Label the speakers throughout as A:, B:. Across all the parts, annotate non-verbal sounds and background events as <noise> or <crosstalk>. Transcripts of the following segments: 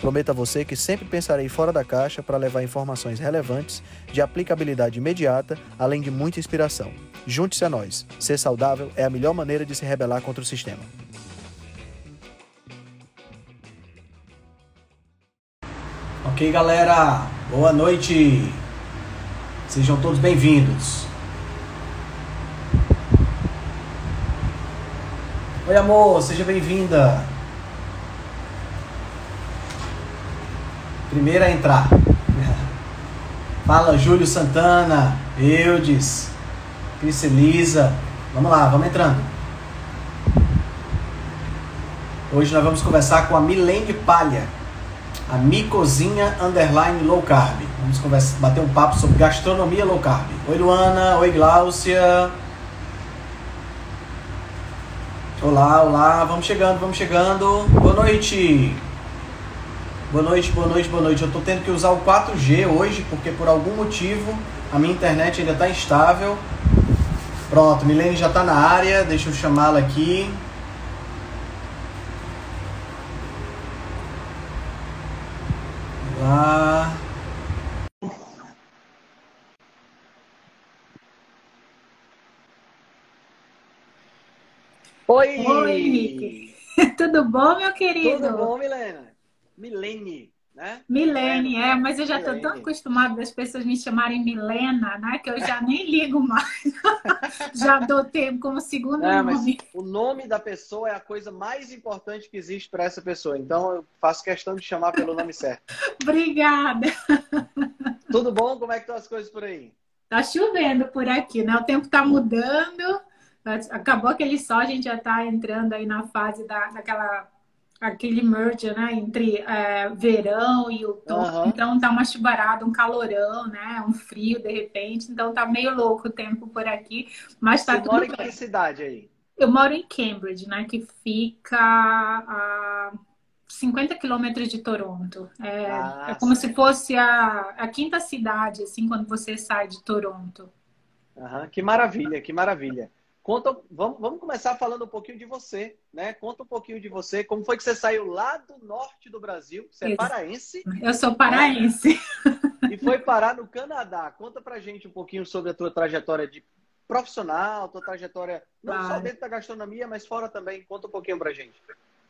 A: Prometo a você que sempre pensarei fora da caixa para levar informações relevantes, de aplicabilidade imediata, além de muita inspiração. Junte-se a nós. Ser saudável é a melhor maneira de se rebelar contra o sistema. Ok, galera. Boa noite. Sejam todos bem-vindos. Oi, amor. Seja bem-vinda. Primeira a entrar. Fala, Júlio Santana, Eudes, Cris Elisa. Vamos lá, vamos entrando. Hoje nós vamos conversar com a Milene Palha, a Micozinha Underline Low Carb. Vamos conversar, bater um papo sobre gastronomia low carb. Oi, Luana. Oi, Gláucia. Olá, olá. Vamos chegando, vamos chegando. Boa noite. Boa noite, boa noite, boa noite. Eu estou tendo que usar o 4G hoje porque por algum motivo a minha internet ainda está instável. Pronto, Milene já está na área. Deixa eu chamá-la aqui. Lá.
B: Oi!
C: Oi, Henrique. <laughs> Tudo bom, meu querido?
B: Tudo bom, Milena? Milene, né?
C: Milene, é, mas eu já estou tão acostumada das pessoas me chamarem Milena, né? Que eu já nem ligo mais. <laughs> já adotei como segundo
B: É, mas
C: nome.
B: o nome da pessoa é a coisa mais importante que existe para essa pessoa. Então eu faço questão de chamar pelo nome certo. <laughs>
C: Obrigada. <laughs>
B: Tudo bom? Como é que estão as coisas por aí?
C: Tá chovendo por aqui, né? O tempo tá mudando. Acabou aquele sol, a gente já tá entrando aí na fase da, daquela aquele merge, né? Entre é, verão e outono.
B: Aham.
C: Então tá uma chuvarada, um calorão, né? Um frio de repente. Então tá meio louco o tempo por aqui, mas tá
B: Você
C: tudo
B: mora em
C: bem.
B: que cidade aí?
C: Eu moro em Cambridge, né? Que fica a 50 quilômetros de Toronto. É,
B: Ah,
C: é como se fosse a, a quinta cidade, assim, quando você sai de Toronto.
B: Aham, que maravilha, que maravilha. Conta, vamos, vamos começar falando um pouquinho de você, né? Conta um pouquinho de você. Como foi que você saiu lá do norte do Brasil? Você é paraense
C: Eu sou paraense.
B: e foi parar no Canadá. Conta pra gente um pouquinho sobre a tua trajetória de profissional, tua trajetória não só
C: Claro.
B: dentro da gastronomia, mas fora também. Conta um pouquinho pra gente.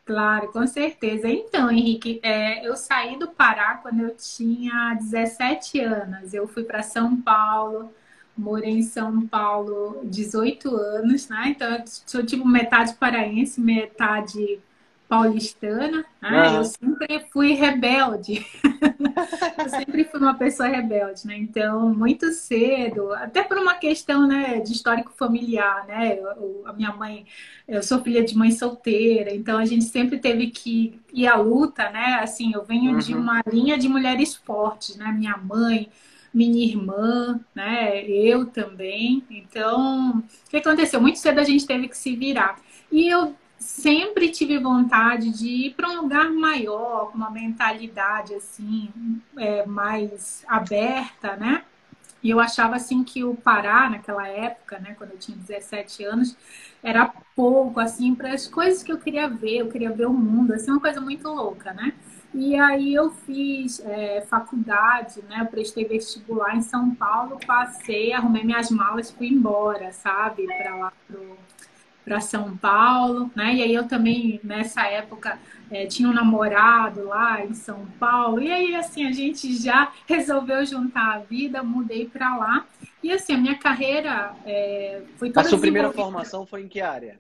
C: Claro, com certeza. Então, Henrique, é, eu saí do Pará quando eu tinha 17 anos. Eu fui para São Paulo, morei em São Paulo 18 anos, né? Então, eu sou tipo metade paraense, metade paulistana, né?
B: Aham.
C: Eu sempre fui rebelde. <laughs> Eu sempre fui uma pessoa rebelde, né? Então, muito cedo, até por uma questão, né, de histórico familiar, né? Eu- a minha mãe, eu sou filha de mãe solteira, então a gente sempre teve que ir à luta, né? Assim, eu venho de
B: Uhum.
C: uma linha de mulheres fortes, né? Minha mãe, minha irmã, né? Eu também. Então, o que aconteceu? Muito cedo a gente teve que se virar. E eu sempre tive vontade de ir para um lugar maior, com uma mentalidade assim, é, mais aberta, né? E eu achava assim que o Pará, naquela época, né, quando eu tinha 17 anos, era pouco assim para as coisas que eu queria ver, eu queria ver o mundo, assim, uma coisa muito louca, né? E aí eu fiz é, faculdade, né? Eu prestei vestibular em São Paulo, passei, arrumei minhas malas, fui embora, sabe, para lá pro para São Paulo, né? E aí eu também nessa época eh, tinha um namorado lá em São Paulo. E aí assim a gente já <laughs> resolveu juntar a vida, mudei para lá. E assim a minha carreira eh, foi
B: A
C: toda
B: sua primeira formação foi em que área?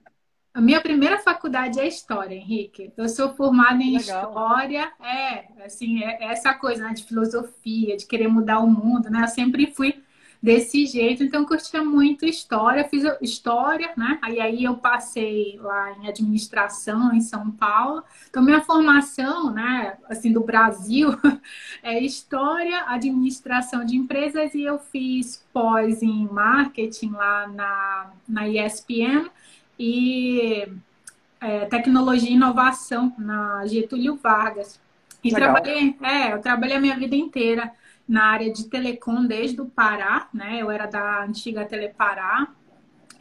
C: A minha primeira faculdade é História, Henrique. Eu sou formada em
B: legal.
C: História, é, assim, é é essa coisa, né, de filosofia, de querer mudar o mundo, né? Eu sempre fui desse jeito. Então, eu curtia muito história, fiz história, né? Aí, aí eu passei lá em administração em São Paulo. Então, minha formação, né, assim, do Brasil <laughs> é história, administração de empresas e eu fiz pós em marketing lá na, na ESPM e é, tecnologia e inovação na Getúlio Vargas. E Legal. trabalhei, é, eu trabalhei a minha vida inteira na área de telecom desde o Pará, né? Eu era da antiga Telepará.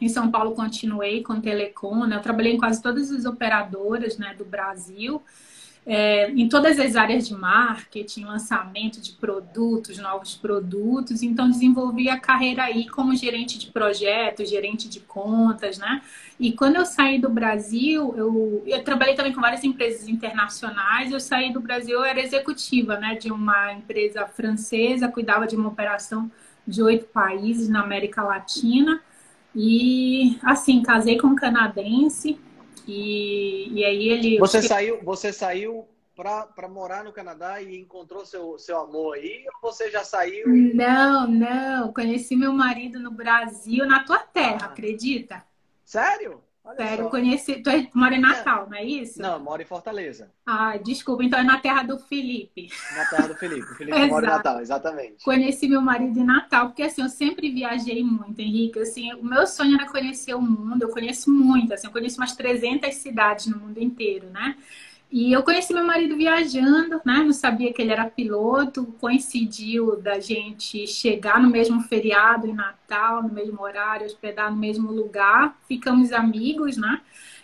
C: Em São Paulo continuei com telecom, né? Eu trabalhei em quase todas as operadoras, né, do Brasil é, em todas as áreas de marketing, lançamento de produtos, novos produtos. Então, desenvolvi a carreira aí como gerente de projetos, gerente de contas, né? E quando eu saí do Brasil, eu, eu trabalhei também com várias empresas internacionais. Eu saí do Brasil, eu era executiva, né? De uma empresa francesa, cuidava de uma operação de oito países na América Latina. E, assim, casei com um canadense, e, e aí ele.
A: Você saiu, você saiu para morar no Canadá e encontrou seu, seu amor aí? Ou você já saiu?
C: Não, não. Conheci meu marido no Brasil, na tua terra, ah. acredita?
A: Sério?
C: Só. conheci. Tu é, mora em Natal, não é isso?
A: Não, moro em Fortaleza.
C: Ah, desculpa, então é na terra do Felipe.
A: Na terra do Felipe. O <laughs> Felipe mora em Natal, exatamente.
C: Conheci meu marido em Natal, porque assim, eu sempre viajei muito, Henrique. Assim, o meu sonho era conhecer o mundo, eu conheço muito, assim, eu conheço umas 300 cidades no mundo inteiro, né? E eu conheci meu marido viajando, né? Não sabia que ele era piloto. Coincidiu da gente chegar no mesmo feriado em Natal, no mesmo horário, hospedar no mesmo lugar. Ficamos amigos, né?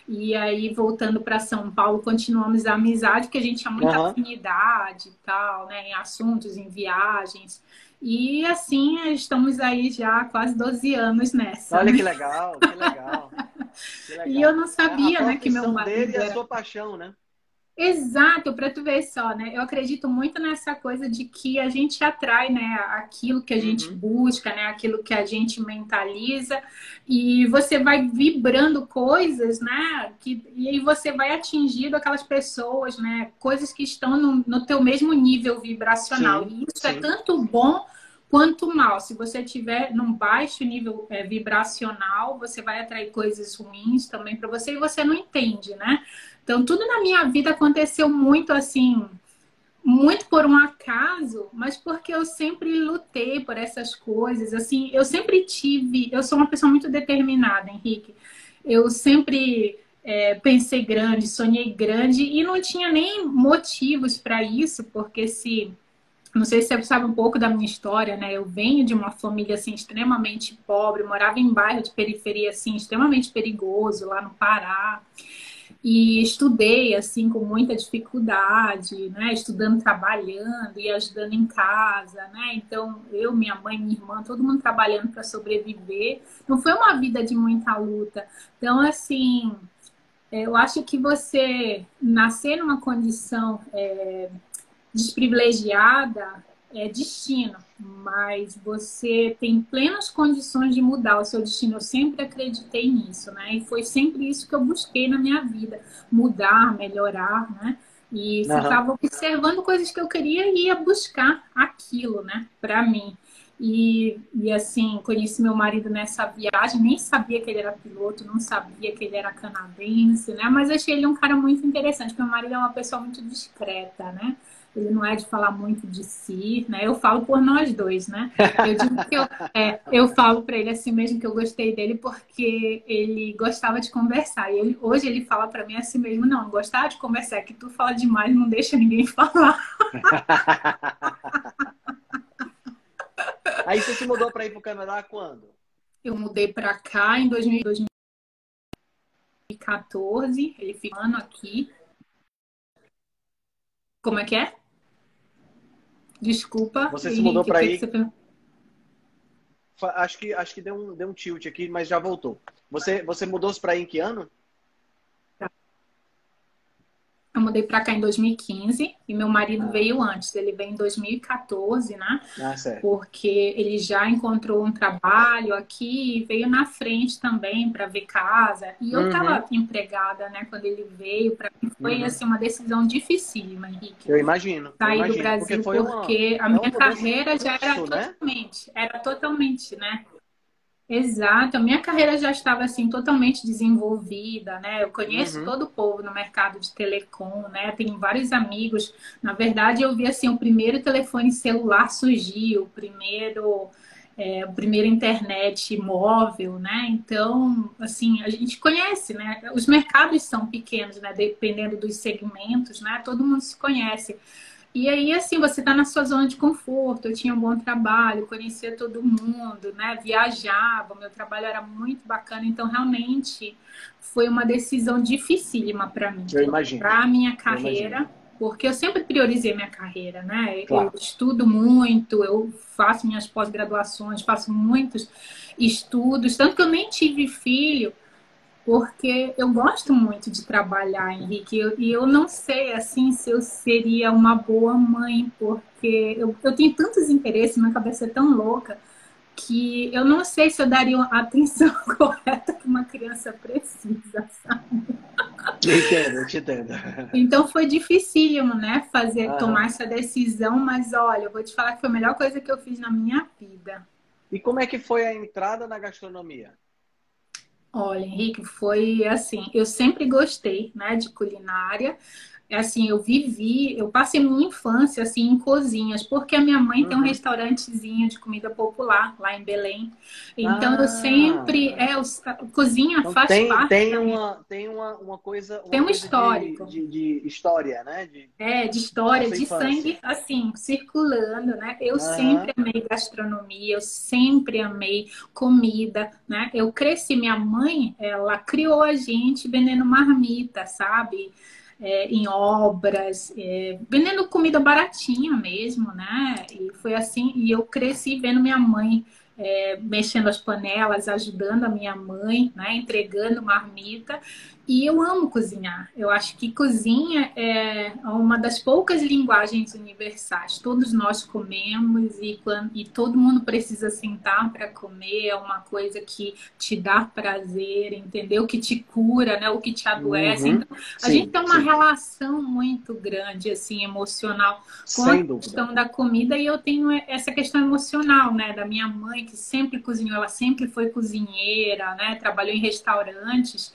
C: E aí, voltando para São Paulo, continuamos a amizade, porque a gente tinha muita uhum. afinidade e tal, né? Em assuntos, em viagens. E assim, estamos aí já há quase 12 anos nessa.
A: Olha né? que legal, que legal.
C: Que legal. <laughs> E eu não sabia, né, que meu marido.
A: dele é a sua paixão, né?
C: Exato, para tu ver só, né? Eu acredito muito nessa coisa de que a gente atrai, né, aquilo que a gente uhum. busca, né, aquilo que a gente mentaliza e você vai vibrando coisas, né, que e aí você vai atingindo aquelas pessoas, né, coisas que estão no, no teu mesmo nível vibracional. Sim, e isso é sim. é tanto bom quanto mal. Se você tiver num baixo nível é, vibracional, você vai atrair coisas ruins também para você e você não entende, né? Então, tudo na minha vida aconteceu muito assim, muito por um acaso, mas porque eu sempre lutei por essas coisas. Assim, eu sempre tive. Eu sou uma pessoa muito determinada, Henrique. Eu sempre é, pensei grande, sonhei grande e não tinha nem motivos para isso, porque se. Não sei se você sabe um pouco da minha história, né? Eu venho de uma família assim extremamente pobre, morava em bairro de periferia assim extremamente perigoso lá no Pará e estudei assim com muita dificuldade, né? Estudando, trabalhando e ajudando em casa, né? Então eu, minha mãe, minha irmã, todo mundo trabalhando para sobreviver. Não foi uma vida de muita luta. Então assim, eu acho que você nascer numa condição é, desprivilegiada é destino, mas você tem plenas condições de mudar o seu destino. Eu sempre acreditei nisso, né? E foi sempre isso que eu busquei na minha vida: mudar, melhorar, né? E uhum. ficava observando coisas que eu queria e ia buscar aquilo, né, para mim. E, e assim, conheci meu marido nessa viagem, nem sabia que ele era piloto, não sabia que ele era canadense, né? Mas achei ele um cara muito interessante. Meu marido é uma pessoa muito discreta, né? Ele não é de falar muito de si, né? Eu falo por nós dois, né? Eu digo que eu, <laughs> é, eu falo para ele assim mesmo que eu gostei dele porque ele gostava de conversar. E ele, hoje ele fala para mim assim mesmo, não, gostava de conversar, é que tu fala demais, não deixa ninguém <laughs> falar.
A: Aí você se mudou para ir para o Canadá quando?
C: Eu mudei para cá em 2014, ele ficou um ano aqui. Como é que é? Desculpa.
A: Você se mudou para aí? Você... Acho que, acho que deu, um, deu um tilt aqui, mas já voltou. Você, você mudou-se para aí em que ano?
C: Eu mudei para cá em 2015 e meu marido ah. veio antes. Ele veio em 2014, né? Ah, certo. Porque ele já encontrou um trabalho aqui e veio na frente também para ver casa. E eu estava uhum. empregada, né? Quando ele veio, para mim foi uhum. assim uma decisão dificílima, Henrique.
A: Eu imagino.
C: Sair
A: imagino,
C: do Brasil porque, porque uma, a minha carreira já era né? totalmente, era totalmente, né? Exato, a minha carreira já estava assim totalmente desenvolvida, né? Eu conheço uhum. todo o povo no mercado de telecom, né? Tenho vários amigos. Na verdade, eu vi assim o primeiro telefone celular surgir, o primeiro é, o primeiro internet móvel, né? Então, assim, a gente conhece, né? Os mercados são pequenos, né? Dependendo dos segmentos, né? Todo mundo se conhece. E aí, assim, você está na sua zona de conforto. Eu tinha um bom trabalho, conhecia todo mundo, né? Viajava, meu trabalho era muito bacana. Então, realmente, foi uma decisão dificílima para mim.
A: Eu imagino.
C: Para a minha carreira, porque eu sempre priorizei minha carreira, né? Claro. Eu estudo muito, eu faço minhas pós-graduações, faço muitos estudos. Tanto que eu nem tive filho porque eu gosto muito de trabalhar, Henrique, e eu, não sei assim se eu seria uma boa mãe, porque eu, eu tenho tantos interesses, minha cabeça é tão louca que eu não sei se eu daria a <laughs> atenção <laughs> correta que uma criança precisa, sabe?
A: Eu entendo, eu te entendo.
C: Então foi dificílimo, né, fazer, ah. tomar essa decisão, mas olha, eu vou te falar que foi a melhor coisa que eu fiz na minha vida.
A: E como é que foi a entrada na gastronomia?
C: Olha, Henrique, foi assim, eu sempre gostei, né, de culinária. É assim, eu vivi, eu passei minha infância assim em cozinhas, porque a minha mãe uhum. tem um restaurantezinho de comida popular lá em Belém. Então ah. eu sempre é a cozinha então, faz
A: tem,
C: parte.
A: Tem uma tem uma, uma coisa uma
C: tem um
A: coisa
C: histórico
A: de, de, de, história, né?
C: De, é de história, de infância. sangue assim circulando, né? Eu uhum. sempre amei gastronomia, eu sempre amei comida, né? Eu cresci, minha mãe ela criou a gente vendendo marmita, sabe? É, em obras, é, vendendo comida baratinha mesmo, né? E foi assim, e eu cresci vendo minha mãe é, mexendo as panelas, ajudando a minha mãe, né, entregando marmita. E eu amo cozinhar. Eu acho que cozinha é uma das poucas linguagens universais. Todos nós comemos e, quando, e todo mundo precisa sentar para comer. É uma coisa que te dá prazer, entendeu? Que te cura, né? O que te adoece. Uhum. Então, a sim, gente tem uma sim. relação muito grande, assim, emocional com Sem a dúvida. questão da comida. E eu tenho essa questão emocional, né? Da minha mãe, que sempre cozinhou. Ela sempre foi cozinheira, né? Trabalhou em restaurantes.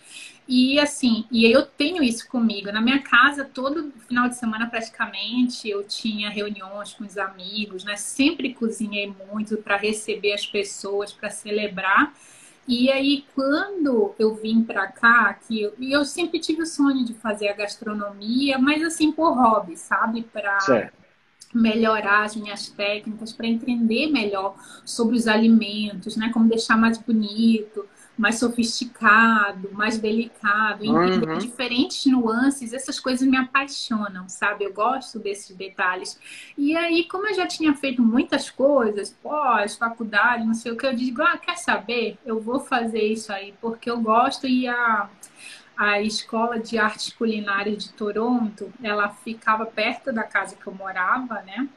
C: E assim, e eu tenho isso comigo. Na minha casa, todo final de semana praticamente, eu tinha reuniões com os amigos, né? Sempre cozinhei muito para receber as pessoas, para celebrar. E aí, quando eu vim para cá, que eu, eu sempre tive o sonho de fazer a gastronomia, mas assim, por hobby, sabe? Para melhorar as minhas técnicas, para entender melhor sobre os alimentos, né? Como deixar mais bonito mais sofisticado, mais delicado, entender uhum. diferentes nuances, essas coisas me apaixonam, sabe? Eu gosto desses detalhes. E aí, como eu já tinha feito muitas coisas, pós, faculdade, não sei o que, eu digo, ah, quer saber? Eu vou fazer isso aí, porque eu gosto e a, a Escola de Artes Culinárias de Toronto, ela ficava perto da casa que eu morava, né?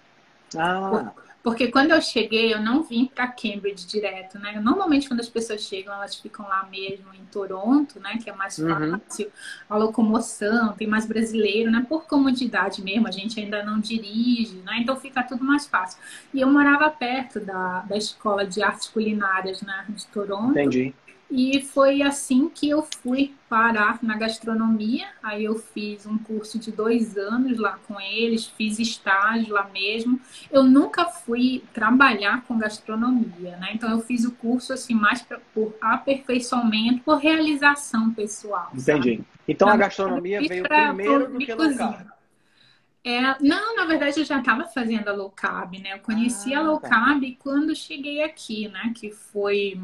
C: Ah. Por, porque quando eu cheguei, eu não vim para Cambridge direto, né? Normalmente, quando as pessoas chegam, elas ficam lá mesmo em Toronto, né? Que é mais uhum. fácil uhum. a locomoção, tem mais brasileiro, né? Por comodidade mesmo, a gente ainda não dirige, né? Então fica tudo mais fácil. E eu morava perto da, da escola de artes culinárias, né? De Toronto.
A: Entendi.
C: E foi assim que eu fui parar na gastronomia. Aí eu fiz um curso de dois anos lá com eles, fiz estágio lá mesmo. Eu nunca fui trabalhar com gastronomia, né? Então eu fiz o curso assim mais pra, por aperfeiçoamento, por realização pessoal.
A: Entendi. Sabe? Então, então a gastronomia veio primeiro do que carb.
C: É, não, na verdade eu já estava fazendo a low carb, né? Eu conheci ah, a low tá. carb quando cheguei aqui, né? Que foi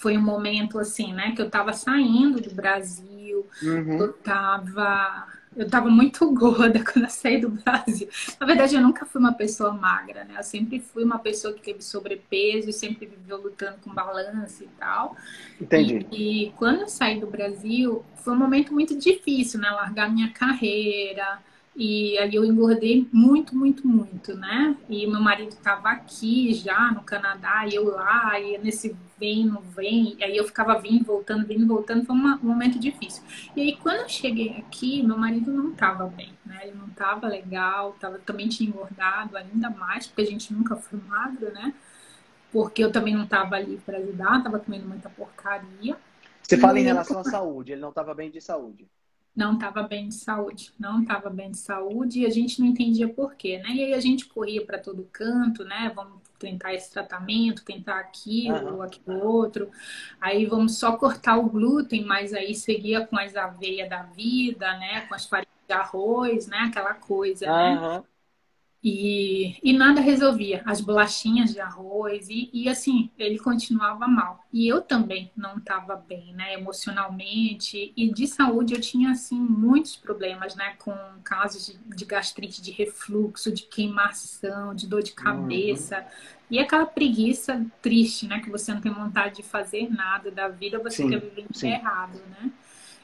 C: foi um momento assim, né, que eu estava saindo do Brasil, uhum. eu estava Eu estava muito <laughs> gorda quando eu saí do Brasil. Na verdade, eu nunca fui uma pessoa magra, né? Eu sempre fui uma pessoa que teve sobrepeso e sempre viveu lutando com balanço e tal.
A: Entendi.
C: E, e quando eu saí do Brasil, foi um momento muito difícil, né? Largar minha carreira, e aí eu engordei muito, muito, muito, né? E meu marido estava aqui já no Canadá, e eu lá, e nesse vem, não vem, e aí eu ficava vindo, voltando, vindo, voltando, foi um momento difícil. E aí quando eu cheguei aqui, meu marido não estava bem, né? Ele não estava legal, tava, também tinha engordado ainda mais, porque a gente nunca foi magro, né? Porque eu também não estava ali para ajudar, estava comendo muita porcaria.
A: Você fala em relação à saúde, ele não estava bem de saúde
C: não estava bem de saúde, não estava bem de saúde e a gente não entendia por quê, né? E aí a gente corria para todo canto, né? Vamos tentar esse tratamento, tentar aquilo, uhum. aquilo outro. Aí vamos só cortar o glúten, mas aí seguia com as aveias da vida, né? Com as farinhas de arroz, né? Aquela coisa, uhum. né? E, e nada resolvia, as bolachinhas de arroz, e, e assim, ele continuava mal. E eu também não estava bem, né, emocionalmente, e de saúde eu tinha, assim, muitos problemas, né, com casos de, de gastrite, de refluxo, de queimação, de dor de cabeça, uhum. e aquela preguiça triste, né, que você não tem vontade de fazer nada da vida, você sim, quer viver enterrado, né.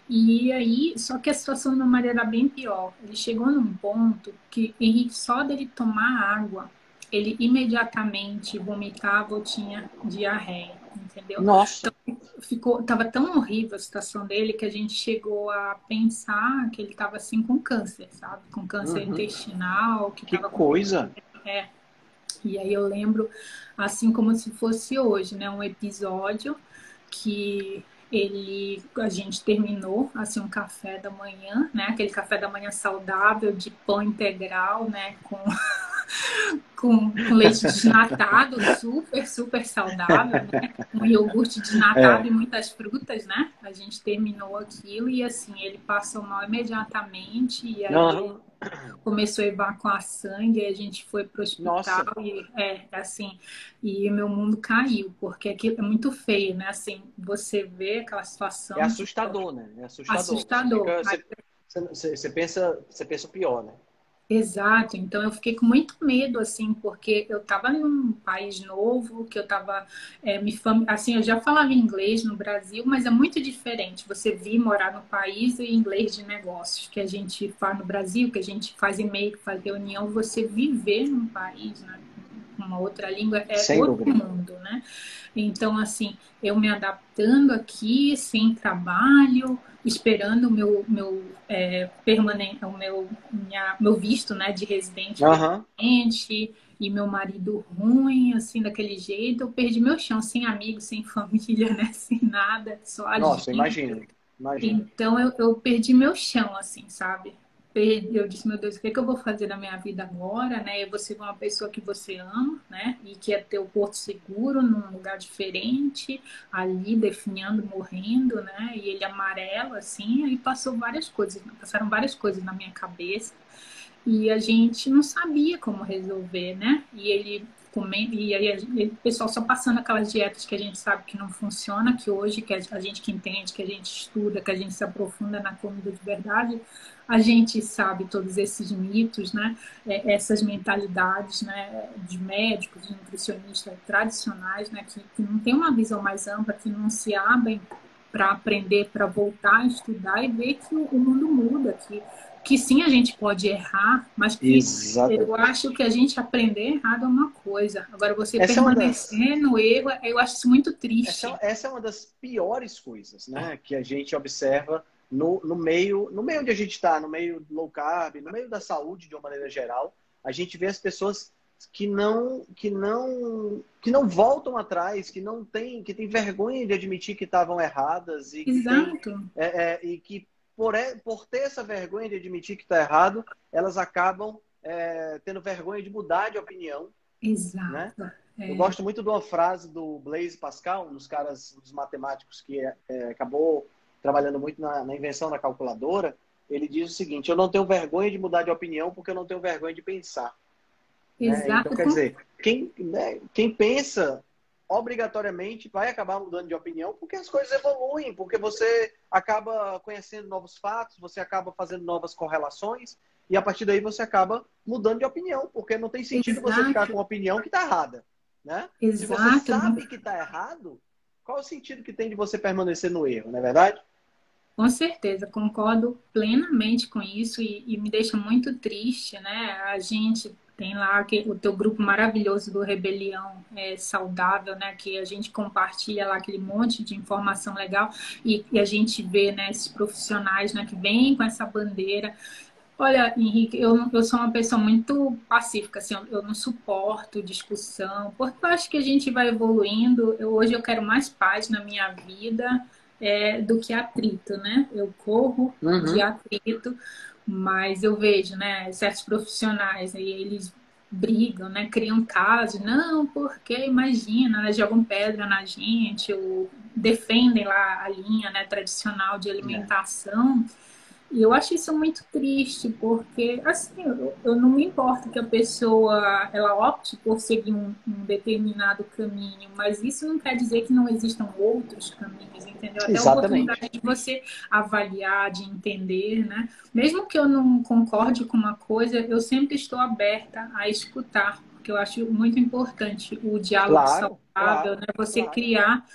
C: E aí, só que a situação do marido era bem pior. Ele chegou num ponto que Henrique, só dele tomar água, ele imediatamente vomitava ou tinha diarreia, entendeu?
A: Nossa!
C: Então, ficou, tava tão horrível a situação dele que a gente chegou a pensar que ele estava assim com câncer, sabe? Com câncer uhum. intestinal.
A: Que, que coisa!
C: Com... É. E aí eu lembro, assim como se fosse hoje, né? Um episódio que ele a gente terminou assim um café da manhã, né? Aquele café da manhã saudável de pão integral, né? Com <laughs> com, leite desnatado, super, super saudável, né? Com iogurte desnatado é. e muitas frutas, né? A gente terminou aquilo e assim, ele passou mal imediatamente e aí uhum. Começou a evacuar sangue, e a gente foi pro hospital Nossa. e é assim, e meu mundo caiu, porque aquilo é muito feio, né? Assim, você vê aquela situação.
A: É assustador, né? É assustador.
C: Assustador.
A: Você, fica, você, você, pensa, você pensa o pior, né?
C: Exato, então eu fiquei com muito medo, assim, porque eu estava num país novo, que eu estava é, me fam... assim, eu já falava inglês no Brasil, mas é muito diferente você vir morar no país e inglês de negócios, que a gente faz no Brasil, que a gente faz e-mail, faz reunião, você viver num país, né, uma outra língua é Sem outro dúvida. mundo, né? Então, assim, eu me adaptando aqui, sem trabalho, esperando o meu, meu é, permanente, o meu, minha, meu visto, né, de residente
A: uhum.
C: permanente, e meu marido ruim, assim, daquele jeito, eu perdi meu chão, sem amigos, sem família, <laughs> né, sem nada, só a
A: Nossa, imagina, imagina.
C: Então eu, eu perdi meu chão, assim, sabe? Eu disse, meu Deus, o que, é que eu vou fazer na minha vida agora, né? E você é uma pessoa que você ama, né? E que é ter o porto seguro num lugar diferente, ali definhando, morrendo, né? E ele amarelo, assim, aí passou várias coisas, passaram várias coisas na minha cabeça. E a gente não sabia como resolver, né? E ele comendo, e aí o pessoal só passando aquelas dietas que a gente sabe que não funciona, que hoje, que a gente que entende, que a gente estuda, que a gente se aprofunda na comida de verdade, a gente sabe todos esses mitos, né? É, essas mentalidades né? de médicos, de nutricionistas tradicionais, né? que, que não tem uma visão mais ampla, que não se abrem para aprender, para voltar a estudar e ver que o mundo muda, que, que sim a gente pode errar, mas que eu acho que a gente aprender errado é uma coisa. Agora, você essa permanecer é das... no erro, eu acho isso muito triste.
A: Essa, essa, é uma das piores coisas né, que a gente observa no, no meio, no meio onde a gente está, no meio low carb, no meio da saúde de uma maneira geral, a gente vê as pessoas que não que não que não voltam atrás, que não tem que tem vergonha de admitir que estavam erradas e que, tem, é, é, e que por, por ter essa vergonha de admitir que está errado, elas acabam é, tendo vergonha de mudar de opinião.
C: Exato. Né?
A: É. Eu gosto muito de uma frase do Blaise Pascal, um dos caras, um dos matemáticos que é, é, acabou trabalhando muito na, na, invenção da calculadora. Ele diz o seguinte: Eu não tenho vergonha de mudar de opinião porque eu não tenho vergonha de pensar.
C: Exato. Né?
A: Então, quer dizer, quem, né, quem pensa obrigatoriamente vai acabar mudando de opinião porque as coisas evoluem, porque você acaba conhecendo novos fatos, você acaba fazendo novas correlações e a partir daí você acaba mudando de opinião, porque não tem sentido Exato. você ficar com uma opinião que está errada, né? Exato. Se você sabe que está errado, qual o sentido que tem de você permanecer no erro, não é verdade?
C: Com certeza, concordo plenamente com isso e, e me deixa muito triste, né? A gente tem lá o teu grupo maravilhoso do Rebelião é, Saudável, né? Que a gente compartilha lá aquele monte de informação legal e, e a gente vê, né, esses profissionais, né, que vêm com essa bandeira. Olha, Henrique, eu, eu sou uma pessoa muito pacífica, assim, eu, eu não suporto discussão, porque eu acho que a gente vai evoluindo. Eu, hoje eu quero mais paz na minha vida é, do que atrito, né? Eu corro uhum. de atrito, mas eu vejo, né, certos profissionais aí eles brigam, né, criam casos, não, porque imagina, né, jogam pedra na gente, ou defendem lá a linha, né, tradicional de alimentação. É. E eu acho isso muito triste, porque, assim, eu, eu, não me importo que a pessoa, ela opte por seguir um, um, determinado caminho, mas isso não quer dizer que não existam outros caminhos, entendeu? Até Exatamente. a oportunidade de você avaliar, de entender, né? Mesmo que eu não concorde com uma coisa, eu sempre estou aberta a escutar, porque eu acho muito importante o diálogo claro, saudável, claro, né? Você claro. criar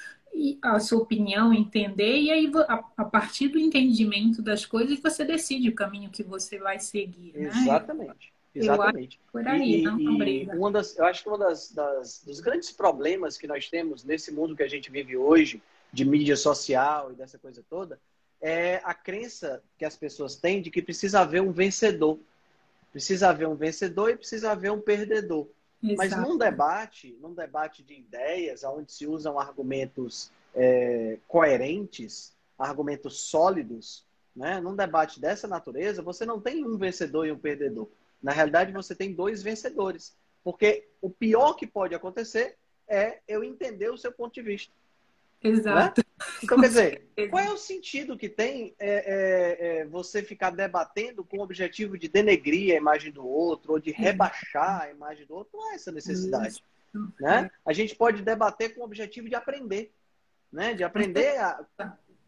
C: a sua opinião, entender, e aí a, partir do entendimento das coisas você decide o caminho que você vai seguir.
A: Né? Exatamente. Exatamente.
C: por aí,
A: e, não e uma das, Eu acho que um das, das, dos grandes problemas que nós temos nesse mundo que a gente vive hoje, de mídia social e dessa coisa toda, é a crença que as pessoas têm de que precisa haver um vencedor. Precisa haver um vencedor e precisa haver um perdedor. Exato. Mas num debate, num debate de ideias, onde se usam argumentos é, coerentes, argumentos sólidos, né? num debate dessa natureza, você não tem um vencedor e um perdedor. Na realidade, você tem dois vencedores. Porque o pior que pode acontecer é eu entender o seu ponto de vista.
C: Exato.
A: Né? Então, quer dizer, <laughs> qual é o sentido que tem é, é, é, você ficar debatendo com o objetivo de denegrir a imagem do outro ou de rebaixar a imagem do outro? Não há essa necessidade. Né? A gente pode debater com o objetivo de aprender. Né? De aprender a.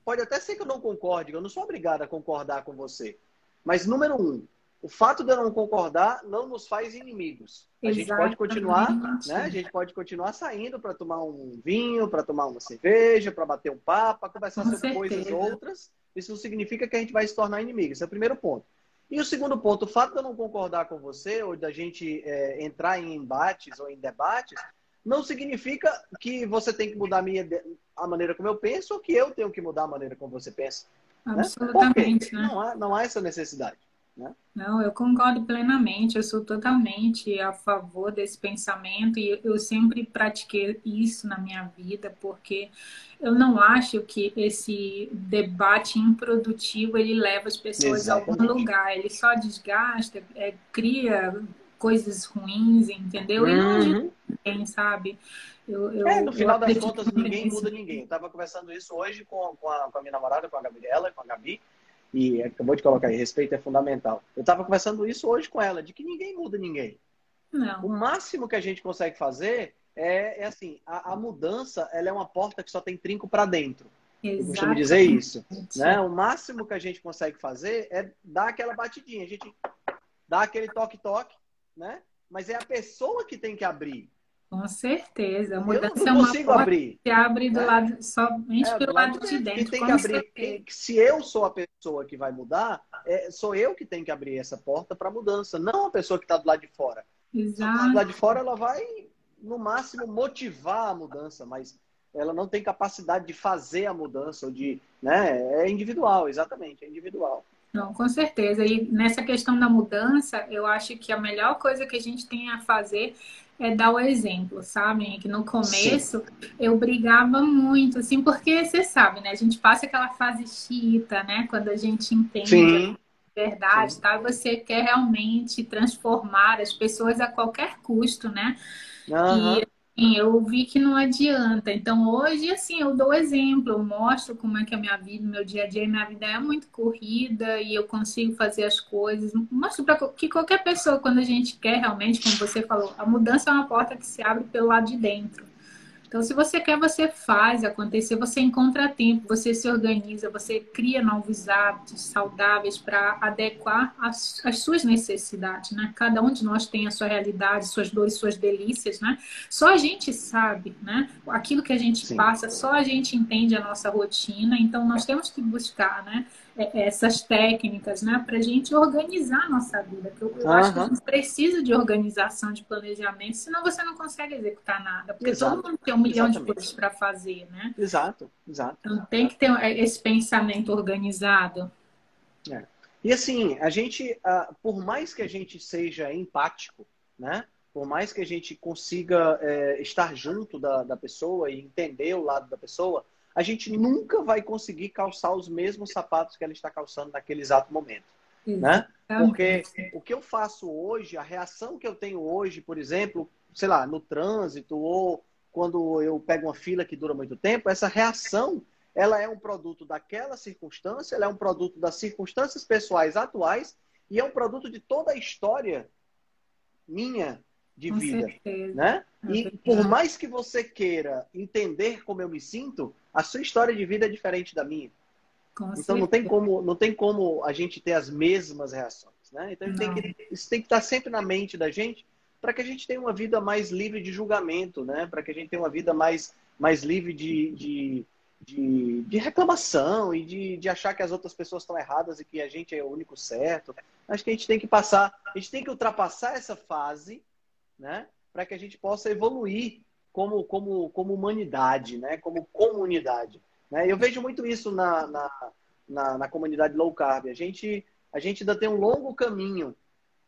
A: Pode até ser que eu não concorde, eu não sou obrigado a concordar com você. Mas, número um, o fato de eu não concordar não nos faz inimigos. A Exatamente. gente pode continuar, né? A gente pode continuar saindo para tomar um vinho, para tomar uma cerveja, para bater um papo, para conversar Com sobre certeza. coisas outras. Isso não significa que a gente vai se tornar inimigo. Esse é o primeiro ponto. E o segundo ponto, o fato de eu não concordar com você ou da gente é, entrar em embates ou em debates, não significa que você tem que mudar a, minha, a maneira como eu penso ou que eu tenho que mudar a maneira como você pensa.
C: Absolutamente.
A: Né? Não, há, não há essa necessidade. Né?
C: Não, eu concordo plenamente, eu sou totalmente a favor desse pensamento e eu sempre pratiquei isso na minha vida, porque eu não acho que esse debate improdutivo ele leva as pessoas Exatamente. a algum lugar, ele só desgasta, é, cria coisas ruins, entendeu? E não uhum. ninguém, sabe?
A: Eu, eu, é, no final das contas, ninguém muda ninguém. Eu estava conversando isso hoje com, com, a, com a minha namorada, com a Gabriela, com a Gabi, e acabou de colocar aí, respeito é fundamental. Eu estava conversando isso hoje com ela, de que ninguém muda ninguém.
C: Não.
A: O máximo que a gente consegue fazer é, é assim, a, a, mudança ela é uma porta que só tem trinco para dentro. Exatamente. Eu costumo dizer isso. Né? O máximo que a gente consegue fazer é dar aquela batidinha. A gente dá aquele toque-toque, né? Mas é a pessoa que tem que abrir.
C: Com certeza. A mudança é uma abrir. que abre do é. lado, somente é, pelo lado, de dentro.
A: Tem que abrir, se eu sou a pessoa que vai mudar, é, sou eu que tenho que abrir essa porta para mudança, não a pessoa que está do lado de fora.
C: Exato.
A: Tá do lado de fora, ela vai, no máximo, motivar a mudança, mas ela não tem capacidade de fazer a mudança, ou de. Né? É individual, exatamente, é individual.
C: Não, com certeza. E nessa questão da mudança, eu acho que a melhor coisa que a gente tem a fazer é dar o exemplo, sabe? Que no começo Sim. eu brigava muito, assim, porque você sabe, né? A gente passa aquela fase chita, né? Quando a gente entende Sim. a verdade, Sim. tá? Você quer realmente transformar as pessoas a qualquer custo, né? Uhum. E Sim, eu vi que não adianta. Então, hoje, assim, eu dou exemplo, eu mostro como é que é a minha vida, meu dia a dia, minha vida é muito corrida e eu consigo fazer as coisas. Mostro para que qualquer pessoa, quando a gente quer realmente, como você falou, a mudança é uma porta que se abre pelo lado de dentro. Então, se você quer, você faz acontecer, você encontra tempo, você se organiza, você cria novos hábitos saudáveis para adequar as, as, suas necessidades, né? Cada um de nós tem a sua realidade, suas dores, suas delícias, né? Só a gente sabe, né? Aquilo que a gente Sim. passa, só a gente entende a nossa rotina, então nós temos que buscar, né? É, essas técnicas, né, para a gente organizar a nossa vida. eu, eu uhum. acho que a gente precisa de organização, de planejamento, senão você não consegue executar nada. Porque Exato. todo mundo tem um milhão Exatamente. de coisas para fazer, né?
A: Exato, exato.
C: Então tem que ter esse pensamento organizado.
A: É. E assim, a gente, uh, por mais que a gente seja empático, né? Por mais que a gente consiga é, estar junto da, da pessoa e entender o lado da pessoa, a gente nunca vai conseguir calçar os mesmos sapatos que ela está calçando naquele exato momento. Né? Porque o que eu faço hoje, a reação que eu tenho hoje, por exemplo, sei lá, no trânsito ou quando eu pego uma fila que dura muito tempo, essa reação ela é um produto daquela circunstância, ela é um produto das circunstâncias pessoais atuais e é um produto de toda a história minha de Com vida, certeza. né? E por mais que você queira entender como eu me sinto, a sua história de vida é diferente da minha. Com então certeza. não tem como não tem como a gente ter as mesmas reações, né? Então tem que, isso tem que estar sempre na mente da gente para que a gente tenha uma vida mais livre de julgamento, né? Para que a gente tenha uma vida mais mais livre de, de, de, de reclamação e de, de achar que as outras pessoas estão erradas e que a gente é o único certo. Acho que a gente tem que passar, a gente tem que ultrapassar essa fase, né? Para que a gente possa evoluir como, como, como humanidade, né? como comunidade. Né? Eu vejo muito isso na, na, na, na, comunidade low carb. A gente, a gente ainda tem um longo caminho,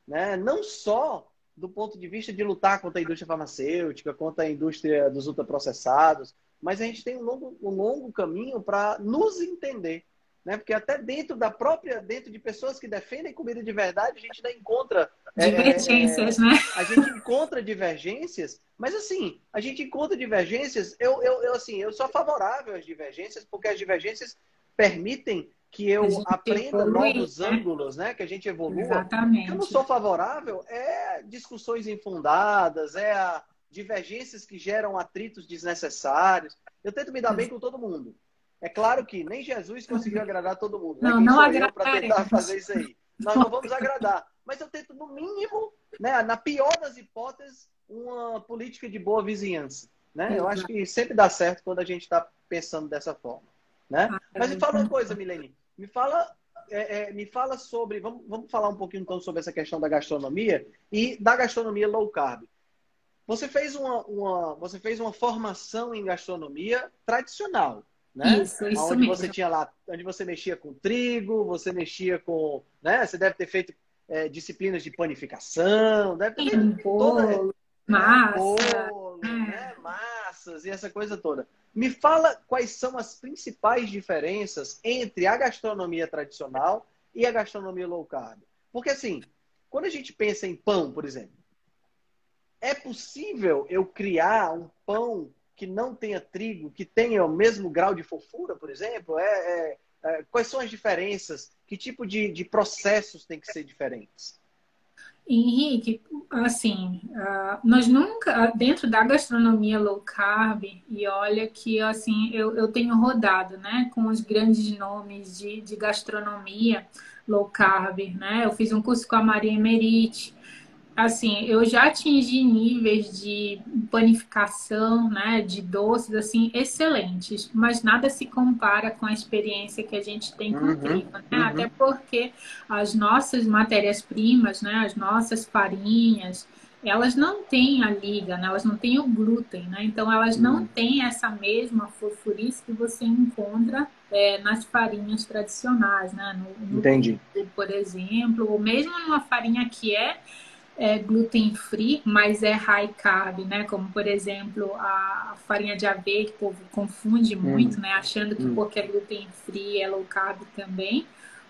A: né? não só do ponto de vista de lutar contra a indústria farmacêutica, contra a indústria dos ultraprocessados, mas a gente tem um longo, um longo caminho para nos entender né? Porque até dentro da própria, dentro de pessoas que defendem comida de verdade, a gente ainda encontra
C: é, divergências, é, né?
A: A gente encontra divergências, mas assim, a gente encontra divergências. Eu, eu, eu assim, eu sou favorável às divergências porque as divergências permitem que eu aprenda evolui, novos né? ângulos, né? Que a gente evolua.
C: Exatamente.
A: Eu não sou favorável é discussões infundadas, é a divergências que geram atritos desnecessários. Eu tento me dar bem com todo mundo. É claro que nem Jesus conseguiu agradar todo mundo.
C: Né? Não, não agradar.
A: Para tentar fazer isso aí. Nós não vamos agradar. Mas eu tento, no mínimo, né, na pior das hipóteses, uma política de boa vizinhança. Né? Eu acho que sempre dá certo quando a gente está pensando dessa forma. Né? Ah, Mas me fala uma coisa, Milene. Me fala, é, é, me fala sobre. Vamos, vamos falar um pouquinho então sobre essa questão da gastronomia e da gastronomia low carb. Você fez uma, uma, você fez uma formação em gastronomia tradicional. Né?
C: Isso, isso
A: onde
C: mesmo.
A: você tinha lá, onde você mexia com trigo, você mexia com, né? Você deve ter feito é, disciplinas de panificação, deve ter feito
C: massa,
A: bolo, é. né? massas e essa coisa toda. Me fala quais são as principais diferenças entre a gastronomia tradicional e a gastronomia low carb. Porque assim, quando a gente pensa em pão, por exemplo, é possível eu criar um pão que não tenha trigo, que tenha o mesmo grau de fofura, por exemplo? É, é, é, quais são as diferenças? Que tipo de, de processos tem que ser diferentes?
C: Henrique, assim, uh, nós nunca, dentro da gastronomia low carb, e olha que, assim, eu, eu tenho rodado, né, com os grandes nomes de, de gastronomia low carb, né, eu fiz um curso com a Maria Emerite, assim, eu já atingi níveis de panificação, né, de doces, assim, excelentes, mas nada se compara com a experiência que a gente tem com uhum, trigo, né? Uhum. Até porque as nossas matérias-primas, né, as nossas farinhas, elas não têm a liga, né? elas não têm o glúten, né? Então elas não uhum. têm essa mesma fofurice que você encontra é, nas farinhas tradicionais, né? No,
A: no Entendi.
C: por exemplo, ou mesmo numa farinha que é é gluten free, mas é high carb, né? Como por exemplo a farinha de aveia que o povo confunde muito, hum. né? Achando que hum. porque é gluten free é low carb também.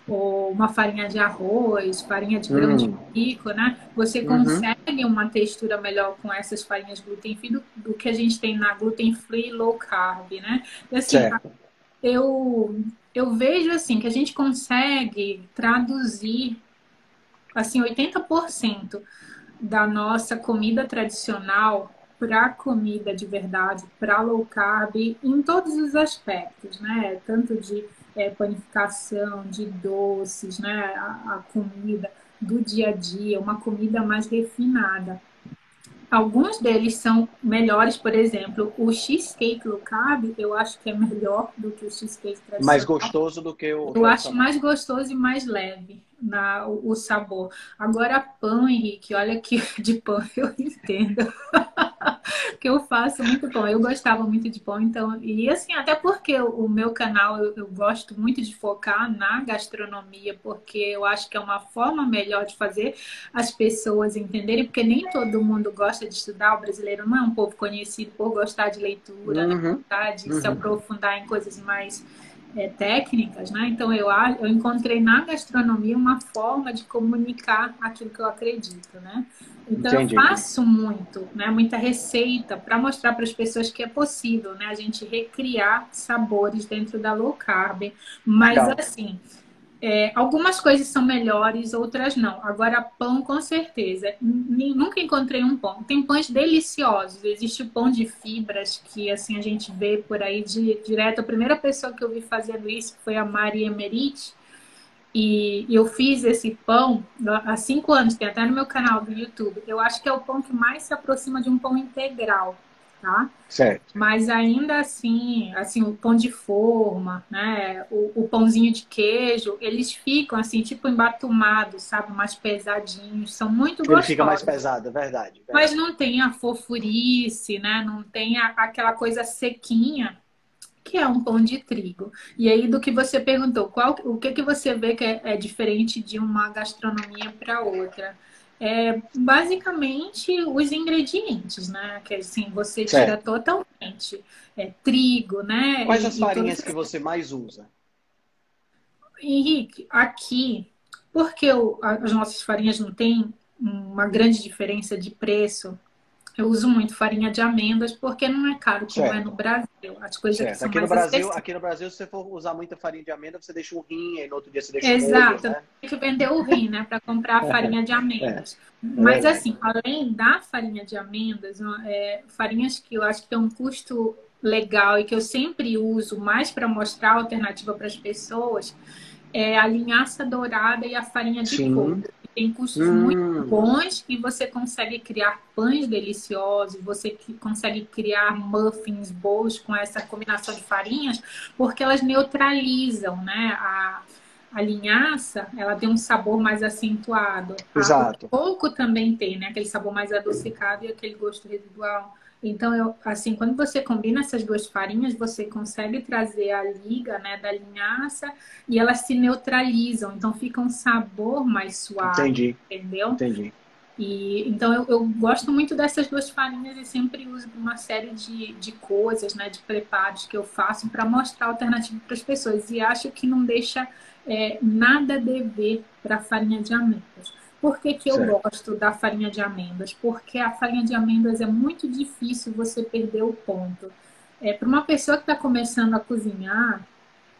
C: Ou uma farinha de arroz, farinha de grão hum. de pico, né? Você uhum. consegue uma textura melhor com essas farinhas gluten free do, do, que a gente tem na gluten free low carb, né? E, assim, certo. eu eu vejo assim que a gente consegue traduzir assim, 80% da nossa comida tradicional para comida de verdade, para low carb, em todos os aspectos, né? Tanto de é, panificação, de doces, né? A, a comida do dia a dia, uma comida mais refinada. Alguns deles são melhores, por exemplo, o cheesecake low carb, eu acho que é melhor do que o cheesecake tradicional.
A: Mais gostoso do que o.
C: Eu acho mais gostoso e mais leve na, o, sabor. Agora, pão, Henrique, olha que <laughs> de pão eu entendo. <laughs> que eu faço muito pão. Eu gostava muito de pão, então. E assim, até porque o, meu canal eu, eu, gosto muito de focar na gastronomia, porque eu acho que é uma forma melhor de fazer as pessoas entenderem, porque nem todo mundo gosta de estudar. O brasileiro não é um povo conhecido por gostar de leitura, né? uhum. né? De uhum. se aprofundar em coisas mais é, técnicas, né? Então eu, eu encontrei na gastronomia uma forma de comunicar aquilo que eu acredito, né? Então Entendi. eu faço muito, né? Muita receita para mostrar para as pessoas que é possível, né? A gente recriar sabores dentro da low carb, mas Legal. assim é, algumas coisas são melhores, outras não. Agora, pão, com certeza. Nunca encontrei um pão. Tem pães deliciosos. Existe o pão de fibras, que assim a gente vê por aí de, direto. A primeira pessoa que eu vi fazendo isso foi a Maria Emerite. E eu fiz esse pão há cinco anos, tem até no meu canal do YouTube. Eu acho que é o pão que mais se aproxima de um pão integral tá?
A: Certo.
C: Mas ainda assim, assim, o pão de forma, né? O, o pãozinho de queijo, eles ficam assim, tipo embatumados, sabe? Mais pesadinhos, são muito Ele gostosos. Ele
A: fica mais pesado, é verdade, verdade.
C: Mas não tem a fofurice, né? Não tem a, aquela coisa sequinha que é um pão de trigo. E aí, do que você perguntou, qual, o que, que você vê que é, é diferente de uma gastronomia para outra? É basicamente os ingredientes, né? Que assim, você tira certo. totalmente. É, trigo, né?
A: Quais e, as farinhas que você mais usa?
C: Henrique, aqui, porque o, as nossas farinhas não têm uma grande diferença de preço, eu uso muito farinha de amêndoas porque não é caro como certo. é no Brasil. As coisas certo. aqui são
A: aqui
C: mais
A: no Brasil, Aqui no Brasil, se você for usar muita farinha de amêndoa, você deixa um rim, e no outro dia você deixa
C: Exato.
A: um molho, né?
C: Tem que vender o rim, né? Para comprar a farinha de amêndoas. É. Mas, assim, além da farinha de amêndoas, é, farinhas que eu acho que tem um custo legal e que eu sempre uso mais para mostrar a alternativa para as pessoas é a linhaça dourada e a farinha de Sim. coco tem custos hum. muito bons e você consegue criar pães deliciosos, você consegue criar muffins bons com essa combinação de farinhas, porque elas neutralizam, né? A, a linhaça, ela tem um sabor mais acentuado.
A: Exato.
C: O coco também tem, né? Aquele sabor mais adocicado e aquele gosto residual. Então, eu, assim, quando você combina essas duas farinhas, você consegue trazer a liga, né, da linhaça e elas se neutralizam. Então, fica um sabor mais suave.
A: Entendi.
C: Entendeu?
A: Entendi.
C: E, então, eu, eu gosto muito dessas duas farinhas e sempre uso uma série de, de coisas, né, de preparos que eu faço para mostrar alternativa para as pessoas. E acho que não deixa é, nada a dever para a farinha de amêndoas. Por que, que eu certo. gosto da farinha de amêndoas? Porque a farinha de amêndoas é muito difícil você perder o ponto. É, Para uma pessoa que está começando a cozinhar,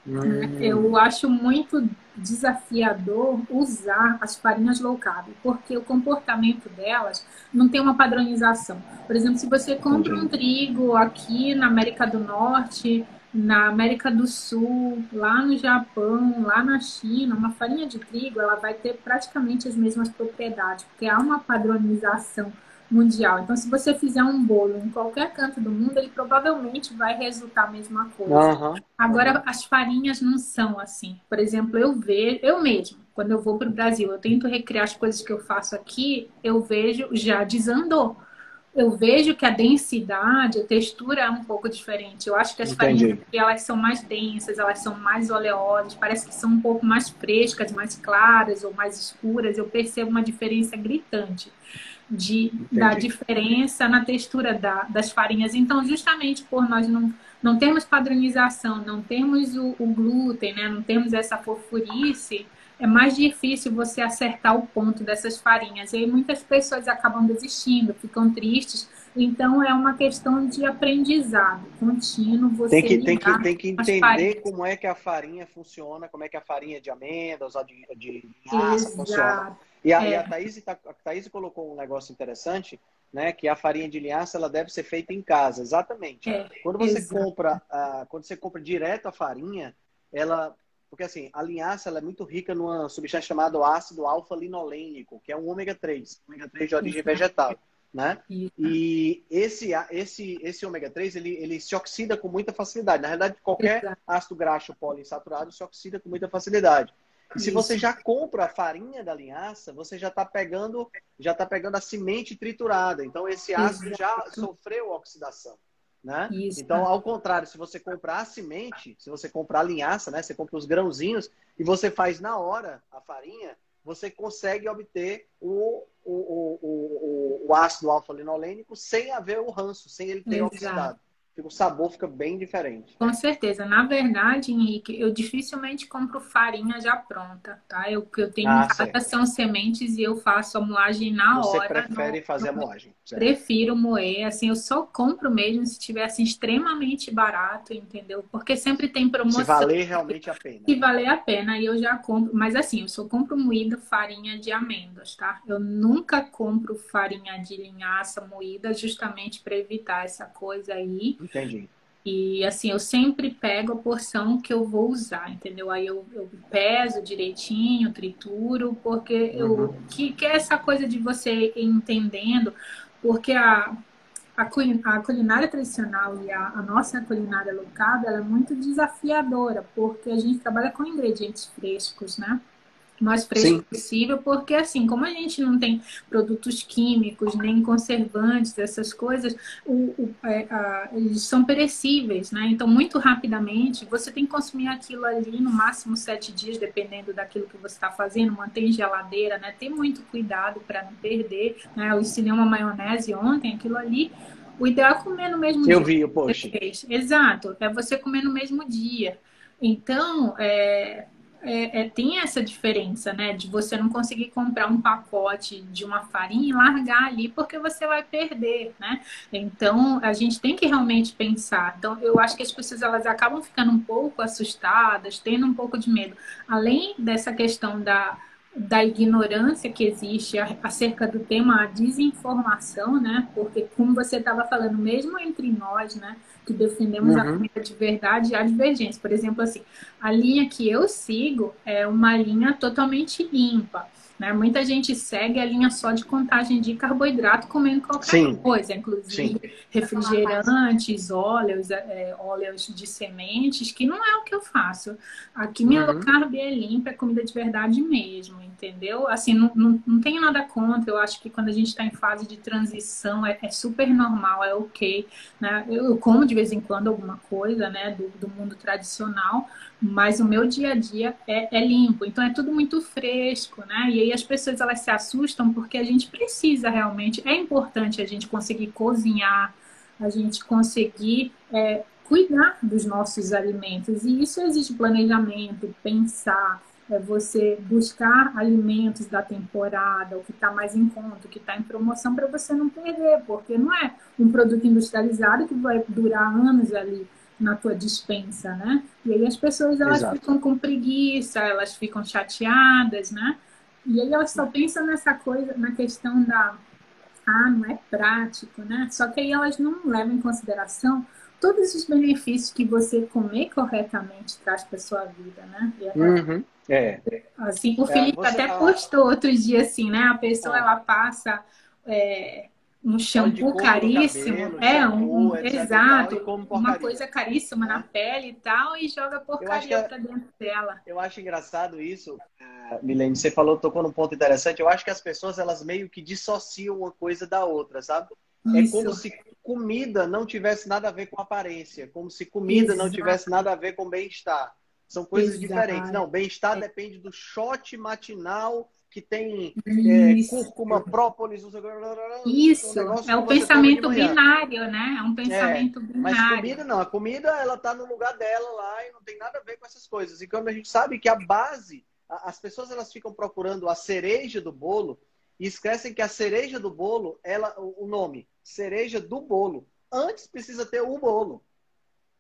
C: hum. eu acho muito desafiador usar as farinhas low carb, porque o comportamento delas não tem uma padronização. Por exemplo, se você compra um trigo aqui na América do Norte, na América do Sul, lá no Japão, lá na China, uma farinha de trigo ela vai ter praticamente as mesmas propriedades, porque há uma padronização mundial. Então, se você fizer um bolo em qualquer canto do mundo, ele provavelmente vai resultar a mesma coisa. Uhum. Agora, as farinhas não são assim. Por exemplo, eu vejo, eu mesmo, quando eu vou para o Brasil, eu tento recriar as coisas que eu faço aqui, eu vejo já desandou eu vejo que a densidade, a textura é um pouco diferente. Eu acho que as Entendi. farinhas elas são mais densas, elas são mais oleosas, parece que são um pouco mais frescas, mais claras ou mais escuras. Eu percebo uma diferença gritante de, da diferença na textura da, das farinhas. Então, justamente por nós não, não termos padronização, não termos o, o glúten, né, não termos essa fofurice, é mais difícil você acertar o ponto dessas farinhas. E aí muitas pessoas acabam desistindo, ficam tristes. Então é uma questão de aprendizado contínuo. Você
A: tem que, tem que, tem que entender como é que a farinha funciona, como é que a farinha de amêndoas, de, de massa funciona. E a, é. e a Thaís, tá, a Thaís colocou um negócio interessante né? Que a farinha de linhaça ela deve ser feita em casa, exatamente.
C: É,
A: quando você
C: exato.
A: compra, a, quando você compra direto a farinha, ela porque assim, a linhaça ela é muito rica numa substância chamada ácido alfa-linolênico, que é um ômega 3, ômega 3 de origem vegetal, né?
C: Isso.
A: E esse, esse, esse ômega 3, ele, ele se oxida com muita facilidade. Na realidade, qualquer
C: Exato.
A: ácido graxo poliinsaturado se oxida com muita facilidade. E se você já compra a farinha da linhaça, você já está pegando, já tá pegando a semente triturada. Então esse ácido já
C: Exato.
A: sofreu oxidação, né?
C: Isso.
A: Então, ao contrário, se você comprar a semente, se você comprar a linhaça, né, você compra os grãozinhos e você faz na hora a farinha, você consegue obter o, o, o, o, o ácido alfa-linolênico sem haver o ranço, sem ele ter
C: Exato.
A: oxidado. O sabor fica bem diferente.
C: Com certeza. Na verdade, Henrique, eu dificilmente compro farinha já pronta, tá? Eu, que eu tenho
A: Ah,
C: em casa são sementes e eu faço a moagem na
A: Você
C: hora.
A: prefere
C: no-
A: fazer a moagem. certo?
C: Prefiro moer, assim, eu só compro mesmo se tiver assim, extremamente barato, entendeu? Porque sempre tem promoção.
A: Se valer realmente a pena.
C: Se valer a pena, aí eu já compro. Mas assim, eu só compro moída farinha de amêndoas, tá? Eu nunca compro farinha de linhaça moída justamente para evitar essa coisa aí.
A: Entendi.
C: E assim, eu sempre pego a porção que eu vou usar, entendeu? Aí eu, eu peso direitinho, trituro, porque eu
A: Uhum.
C: que, que é essa coisa de você ir entendendo, porque a, a culinária tradicional e a, a nossa culinária local, ela é muito desafiadora, porque a gente trabalha com ingredientes frescos, né? Mais fresco
A: Sim.
C: possível, porque assim, como a gente não tem produtos químicos, nem conservantes, essas coisas, o, o- é, a- eles são perecíveis, né? Então, muito rapidamente, você tem que consumir aquilo ali no máximo sete dias, dependendo daquilo que você está fazendo, manter em geladeira, né? Ter muito cuidado para não perder, né? Eu ensinei uma maionese ontem, aquilo ali, o ideal é comer no mesmo
A: Eu
C: dia.
A: vi o post.
C: Exato, é você comer no mesmo dia. Então, é, é- é- tem essa diferença, né? De você não conseguir comprar um pacote de uma farinha e largar ali porque você vai perder, né? Então, a gente tem que realmente pensar. Então, eu acho que as pessoas elas acabam ficando um pouco assustadas, tendo um pouco de medo. Além dessa questão da, da ignorância que existe a- acerca do tema, a desinformação, né? Porque, como você estava falando, mesmo entre nós, né? Que defendemos a
A: Uhum.
C: comida de verdade, há divergência. Por exemplo, assim, a linha que eu sigo é uma linha totalmente limpa. Né? Muita gente segue a linha só de contagem de carboidrato comendo qualquer
A: Sim.
C: coisa, inclusive refrigerantes, óleos, é, óleos de sementes, que não é o que eu faço. Aqui minha
A: Uhum.
C: low carb é limpa, é comida de verdade mesmo, entendeu? Assim, não, não, não tenho nada contra, eu acho que quando a gente está em fase de transição é, é super normal, é ok. Né? Eu, eu como de vez em quando alguma coisa né, do, do mundo tradicional, mas o meu dia a dia é, é limpo, então é tudo muito fresco, né? E aí as pessoas elas se assustam porque a gente precisa realmente, é importante a gente conseguir cozinhar, a gente conseguir é, cuidar dos nossos alimentos. E isso exige planejamento, pensar, é você buscar alimentos da temporada, o que está mais em conta, o que está em promoção, para você não perder, porque não é um produto industrializado que vai durar anos ali na tua dispensa, né? E aí as pessoas elas
A: Exato.
C: ficam com preguiça, elas ficam chateadas, né? E aí elas só pensam nessa coisa, na questão da ah, não é prático, né? Só que aí elas não levam em consideração todos os benefícios que você comer corretamente traz para sua vida, né? É-
A: Uhum. É.
C: Assim, o
A: É,
C: Felipe até postou outro dia assim, né? A pessoa
A: Ah.
C: ela passa é, um
A: Óleo de
C: shampoo caríssimo,
A: cabelo,
C: é um,
A: shampoo,
C: um-
A: etc tal,
C: exato, uma coisa caríssima na
A: Né?
C: pele e tal e joga porcaria
A: é-
C: pra dentro dela.
A: Eu acho engraçado isso, eh, Milene. Você falou, tocou num ponto interessante. Eu acho que as pessoas elas meio que dissociam uma coisa da outra, sabe? É
C: Isso.
A: como se comida não tivesse nada a ver com aparência, como se comida não
C: Exato.
A: tivesse nada a ver com bem-estar. São coisas
C: Exato.
A: diferentes. Não, bem-estar
C: É.
A: depende do shot matinal que tem é, cúrcuma, própolis,
C: Isso,
A: um
C: é
A: que você
C: pensamento binário, né? É um pensamento
A: Mas
C: binário.
A: comida não, a comida ela tá no lugar dela lá e não tem nada a ver com essas coisas. E quando a gente sabe que a base, as pessoas elas ficam procurando a cereja do bolo e esquecem que a cereja do bolo, ela, o nome, cereja do bolo, antes precisa ter o bolo,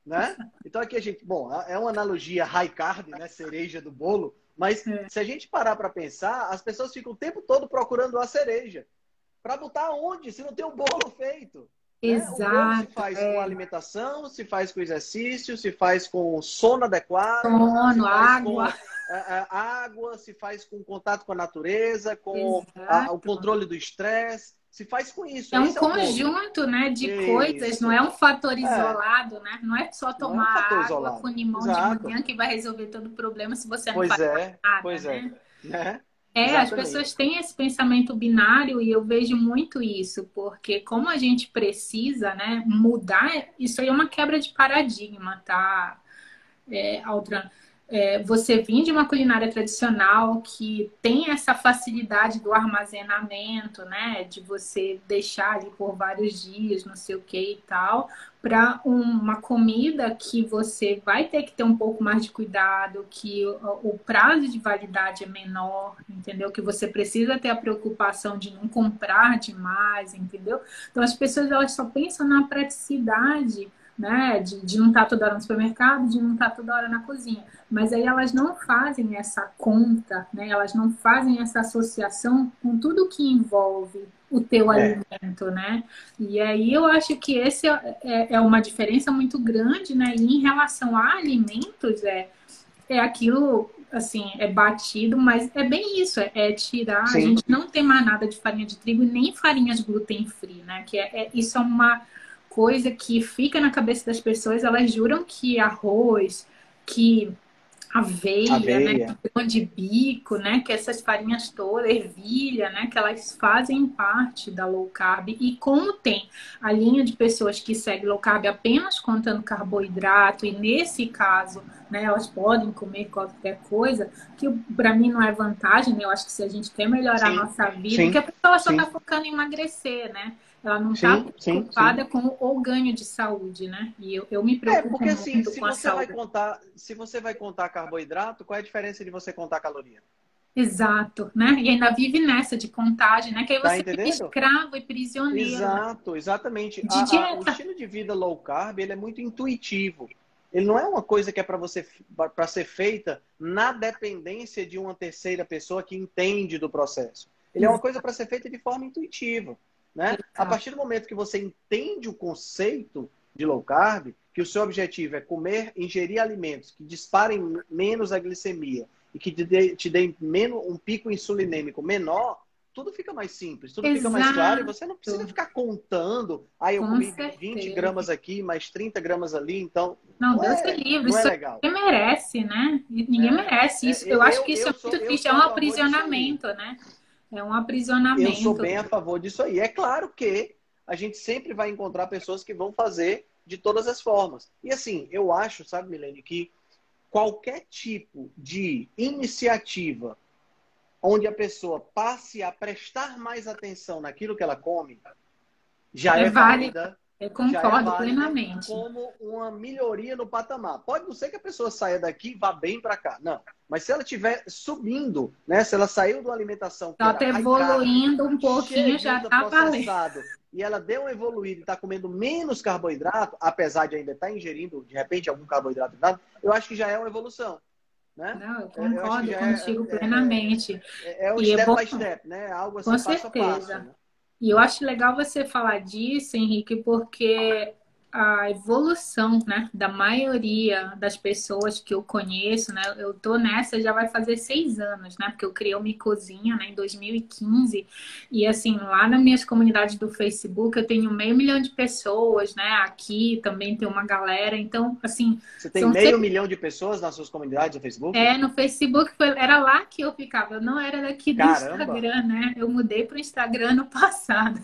A: né? Então aqui a gente, bom, é uma analogia high carb, né, cereja do bolo, mas
C: É.
A: se a gente parar para pensar, as pessoas ficam o tempo todo procurando a cereja. Para botar onde? Se não tem o bolo feito.
C: Exato. Né? O
A: bolo se faz é. com alimentação, se faz com exercício, se faz com sono adequado.
C: Sono, água.
A: Com, a, a, água, se faz com contato com a natureza, com a, o controle do estresse se faz com isso.
C: É um conjunto, é né, de isso. coisas, não é um fator é. isolado, é. né? Não é só tomar é um água isolado. com limão Exato. de manhã que vai resolver todo o problema se você não
A: pois
C: faz
A: é.
C: nada,
A: pois
C: né?
A: é. Né?
C: É, as pessoas têm esse pensamento binário e eu vejo muito isso, porque como a gente precisa, né, mudar, isso aí é uma quebra de paradigma, tá, é, Altran? É, você vir de uma culinária tradicional que tem essa facilidade do armazenamento, né? De você deixar ali por vários dias, não sei o que e tal, para uma comida que você vai ter que ter um pouco mais de cuidado, que o, o, prazo de validade é menor, entendeu? Que você precisa ter a preocupação de não comprar demais, entendeu? Então as pessoas elas só pensam na praticidade né? De, de não estar tá toda hora no supermercado, de não estar tá toda hora na cozinha. Mas aí elas não fazem essa conta, né? Elas não fazem essa associação com tudo que envolve o teu é. alimento, né? E aí eu acho que esse é, é, é uma diferença muito grande, né? E em relação a alimentos, é, é aquilo assim, é batido, mas é bem isso, é, é tirar, Sim. a gente não tem mais nada de farinha de trigo nem farinhas gluten free, né? Que é, é isso é uma coisa que fica na cabeça das pessoas, elas juram que arroz, que aveia, né, aveia. né, que de bico, né, que essas farinhas todas, ervilha, né, que elas fazem parte da low carb. E como tem a linha de pessoas que seguem low carb apenas contando carboidrato, e nesse caso, né, elas podem comer qualquer coisa, que para mim não é vantagem, né? Eu acho que se a gente quer melhorar sim, a nossa vida, sim, porque a pessoa só está focando em emagrecer, né? Ela não está preocupada com o ganho de saúde, né? E eu, eu me é, preocupo é, porque, assim, muito
A: se
C: com a
A: você
C: saúde.
A: Vai contar, se você vai contar carboidrato, qual é a diferença de você contar caloria?
C: Exato, né? E ainda vive nessa de contagem, né? Que aí tá você fica escravo e prisioneiro.
A: Exato, exatamente. A, a, o estilo de vida low carb, ele é muito intuitivo. Ele não é uma coisa que é para você para ser feita na dependência de uma terceira pessoa que entende do processo. Ele é uma coisa para ser feita de forma intuitiva. Né? A partir do momento que você entende o conceito de low carb, que o seu objetivo é comer, ingerir alimentos que disparem menos a glicemia e que te deem te dê menos, um pico insulinêmico menor, tudo fica mais simples, tudo Exato. fica mais claro e você não precisa ficar contando. Aí ah, eu Com comi certeza. 20 gramas aqui, mais 30 gramas ali, então.
C: Não, não Deus é, livre, não é legal. ninguém merece, né? Ninguém é, merece isso. É, eu, eu, acho que isso é muito sou, triste, é um aprisionamento, né? É um aprisionamento.
A: Eu sou bem a favor disso aí. É claro que a gente sempre vai encontrar pessoas que vão fazer de todas as formas. E assim, eu acho, sabe, Milene, que qualquer tipo de iniciativa onde a pessoa passe a prestar mais atenção naquilo que ela come, já é, é válida.
C: Eu concordo é plenamente.
A: Como uma melhoria no patamar. Pode não ser que a pessoa saia daqui e vá bem para cá. Não. Mas se ela estiver subindo, né? Se ela saiu de uma alimentação.
C: Ela está evoluindo um pouquinho, já está valendo.
A: E ela deu uma evoluída e está comendo menos carboidrato, apesar de ainda estar tá ingerindo, de repente, algum carboidrato, eu acho que já é uma evolução. Né?
C: Não, eu concordo eu contigo é, plenamente.
A: É, é, é o e é step é by step, né? Algo assim,
C: Com
A: passo
C: certeza.
A: a passo. Né?
C: E eu acho legal você falar disso, Henrique, porque a evolução, né, da maioria das pessoas que eu conheço, né, eu tô nessa já vai fazer seis anos, né, porque eu criei o Micozinha, né, em 2015, e assim, lá nas minhas comunidades do Facebook eu tenho meio milhão de pessoas, né, aqui também tem uma galera, então, assim...
A: Você tem meio milhão de pessoas nas suas comunidades do Facebook?
C: É, no Facebook foi... era lá que eu ficava, eu não era daqui do Caramba. Instagram, né, eu mudei pro Instagram no passado.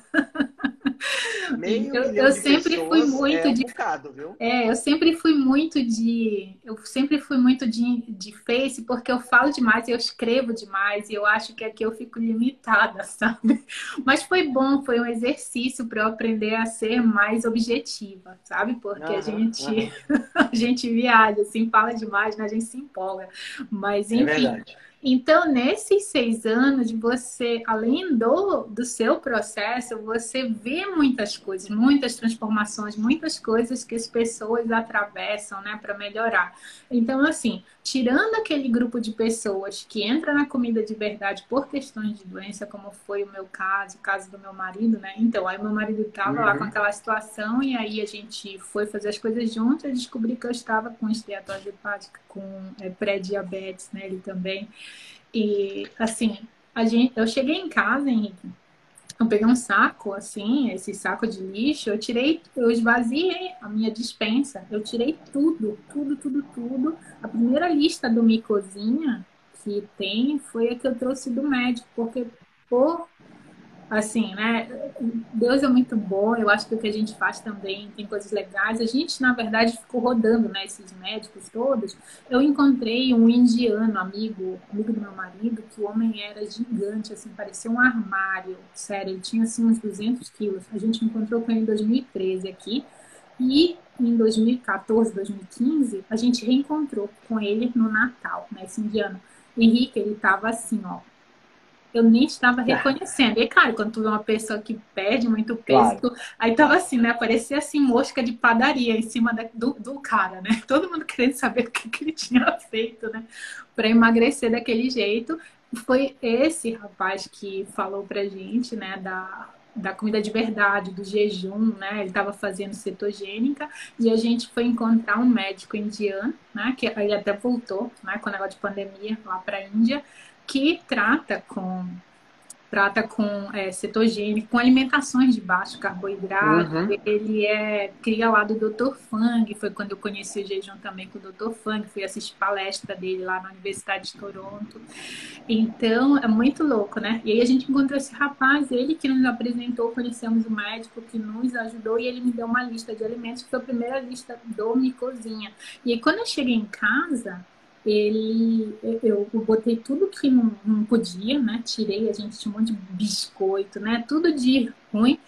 A: Meio <laughs> eu, eu sempre fui muito é um de bocado, viu?
C: É, eu sempre fui muito de eu sempre fui muito de, de Face porque eu falo demais, eu escrevo demais e eu acho que aqui eu fico limitada, <laughs> sabe? Mas foi bom, foi um exercício para eu aprender a ser mais objetiva, sabe? Porque uhum, a gente uhum. <laughs> a gente viaja, assim, fala demais, né? A gente se empolga. Mas é enfim, é Então, nesses seis anos, você, além do, do seu processo, você vê muitas coisas, muitas transformações, muitas coisas que as pessoas atravessam, né, para melhorar. Então, assim, tirando aquele grupo de pessoas que entra na comida de verdade por questões de doença, como foi o meu caso, o caso do meu marido, né? Então, aí meu marido estava uhum. lá com aquela situação e aí a gente foi fazer as coisas juntos e descobri que eu estava com esteatose hepática, com é, pré-diabetes, né? Ele também. E, assim, a gente, eu cheguei em casa, Henrique, eu peguei um saco, assim, esse saco de lixo, eu tirei, eu esvaziei a minha dispensa, eu tirei tudo, tudo, tudo, tudo. A primeira lista do Micozinha que tem foi a que eu trouxe do médico, porque por assim, né? Deus é muito bom, eu acho que o que a gente faz também tem coisas legais. A gente, na verdade, ficou rodando, né? Esses médicos todos. Eu encontrei um indiano, amigo, amigo do meu marido, que o homem era gigante, assim, parecia um armário. Sério, ele tinha, assim, uns 200 quilos. A gente encontrou com ele em 2013 aqui. E em 2014, 2015, a gente reencontrou com ele no Natal, né? Esse indiano. Henrique, ele tava assim, ó, eu nem estava reconhecendo. E, cara, quando tu vê uma pessoa que perde muito peso, claro. aí tava assim, né? Parecia assim, mosca de padaria em cima da, do, do cara, né? <laughs> Todo mundo querendo saber <laughs> o que, que ele tinha feito, né? Para emagrecer daquele jeito. Foi esse rapaz que falou pra gente, né? Da, da comida de verdade, do jejum, né? Ele estava fazendo cetogênica e a gente foi encontrar um médico indiano, né? Que ele até voltou, né? Com o negócio de pandemia lá para a Índia que trata com trata com é, cetogênico, com alimentações de baixo carboidrato. Uhum. Ele é cria lá do Dr. Fang, foi quando eu conheci o jejum também com o Dr. Fang, fui assistir palestra dele lá na Universidade de Toronto. Então, é muito louco, né? E aí a gente encontrou esse rapaz, ele que nos apresentou, conhecemos o médico que nos ajudou e ele me deu uma lista de alimentos, que foi a primeira lista do Micozinha. E aí, quando eu cheguei em casa, ele eu, eu botei tudo que não, não, podia, né? Tirei, a gente tinha um monte de biscoito, né? Tudo de ruim,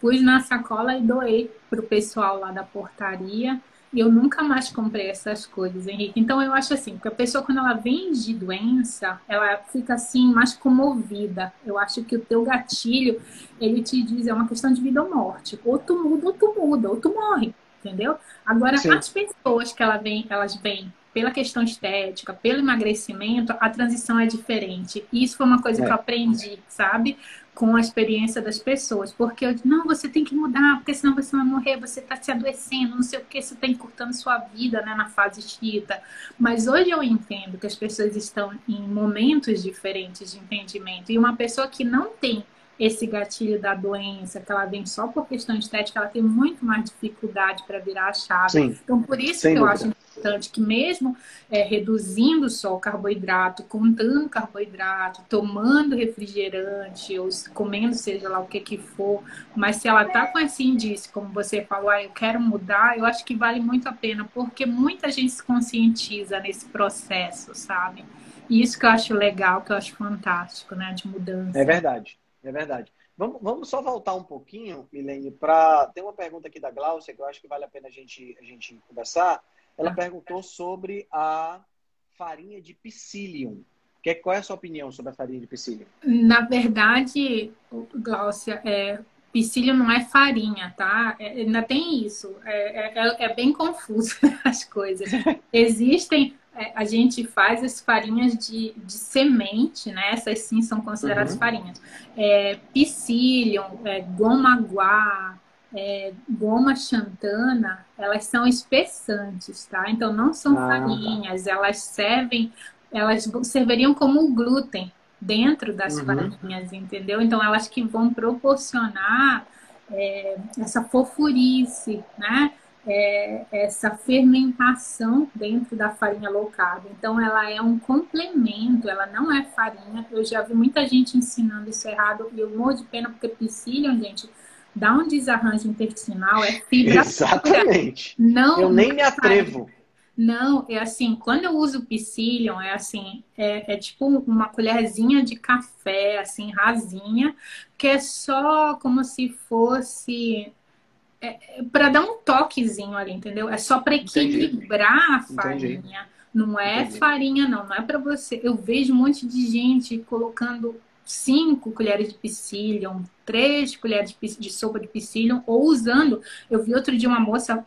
C: pus na sacola e doei pro pessoal lá da portaria. E eu nunca mais comprei essas coisas, Henrique. Então eu acho assim, que a pessoa quando ela vem de doença, ela fica assim mais comovida. Eu acho que o teu gatilho, ele te diz, é uma questão de vida ou morte. Ou tu muda, ou tu muda, ou tu morre, entendeu? Agora, Sim. as pessoas que ela vem, elas vêm pela questão estética, pelo emagrecimento, a transição é diferente. E isso foi uma coisa é. que eu aprendi, sabe? Com a experiência das pessoas. Porque eu não, você tem que mudar, porque senão você vai morrer, você está se adoecendo, não sei o que, você está encurtando sua vida né, na fase chita. Mas hoje eu entendo que as pessoas estão em momentos diferentes de entendimento. E uma pessoa que não tem esse gatilho da doença, que ela vem só por questão estética, ela tem muito mais dificuldade para virar a chave. Sim. Então, por isso que dúvida. eu acho importante que mesmo é, reduzindo só o carboidrato, contando carboidrato, tomando refrigerante, ou comendo seja lá o que que for, mas se ela tá com esse indício, como você falou, ah, eu quero mudar, eu acho que vale muito a pena, porque muita gente se conscientiza nesse processo, sabe? E isso que eu acho legal, que eu acho fantástico, né, de mudança.
A: É verdade, é verdade. Vamos, vamos só voltar um pouquinho, Milene, para. Tem uma pergunta aqui da Glaucia que eu acho que vale a pena a gente, a gente conversar. Ela perguntou sobre a farinha de psyllium. Que, qual é a sua opinião sobre a farinha de psyllium?
C: Na verdade, Gláucia, é, psyllium não é farinha, tá? É, ainda tem isso. É, é, é bem confuso <laughs> as coisas. <laughs> Existem é, a gente faz as farinhas de, de semente, né? Essas sim são consideradas uhum. farinhas. É, psyllium, é, goma guá, é, goma xantana, elas são espessantes, tá? Então não são ah, farinhas, elas servem, elas serviriam como glúten dentro das uhum. farinhas, entendeu? Então elas que vão proporcionar é, essa fofurice, né? É, essa fermentação dentro da farinha low carb. Então, ela é um complemento, ela não é farinha. Eu já vi muita gente ensinando isso errado e eu morro de pena porque psyllium, gente, dá um desarranjo intestinal, é fibra.
A: Exatamente. Não, eu nem me atrevo.
C: Não, é assim, quando eu uso psyllium, é assim, é, é, tipo uma colherzinha de café, assim, rasinha, que é só como se fosse é, é para dar um toquezinho ali, entendeu? É só para equilibrar Entendi. a farinha. Entendi. Não é Entendi. farinha, não. Não é para você. Eu vejo um monte de gente colocando cinco colheres de psyllium, três colheres de sopa de psyllium, ou usando. Eu vi outro dia uma moça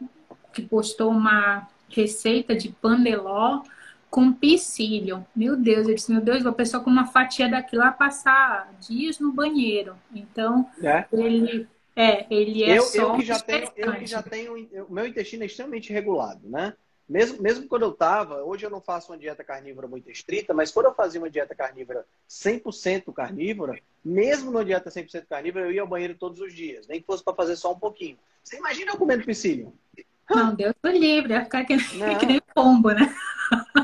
C: que postou uma receita de pandeló com psyllium. Meu Deus, eu disse, meu Deus, a pessoa com uma fatia daquilo vai passar dias no banheiro. Então, é. ele é, ele é
A: eu,
C: só
A: eu que já tenho, eu que já tenho, o meu intestino é extremamente regulado, né? Mesmo, mesmo quando eu estava, hoje eu não faço uma dieta carnívora muito estrita, mas quando eu fazia uma dieta carnívora 100% carnívora, mesmo numa dieta 100% carnívora, eu ia ao banheiro todos os dias, nem que fosse para fazer só um pouquinho. Você imagina eu comendo psyllium?
C: Não, Deus do livre, ia ficar que, que nem pombo, né?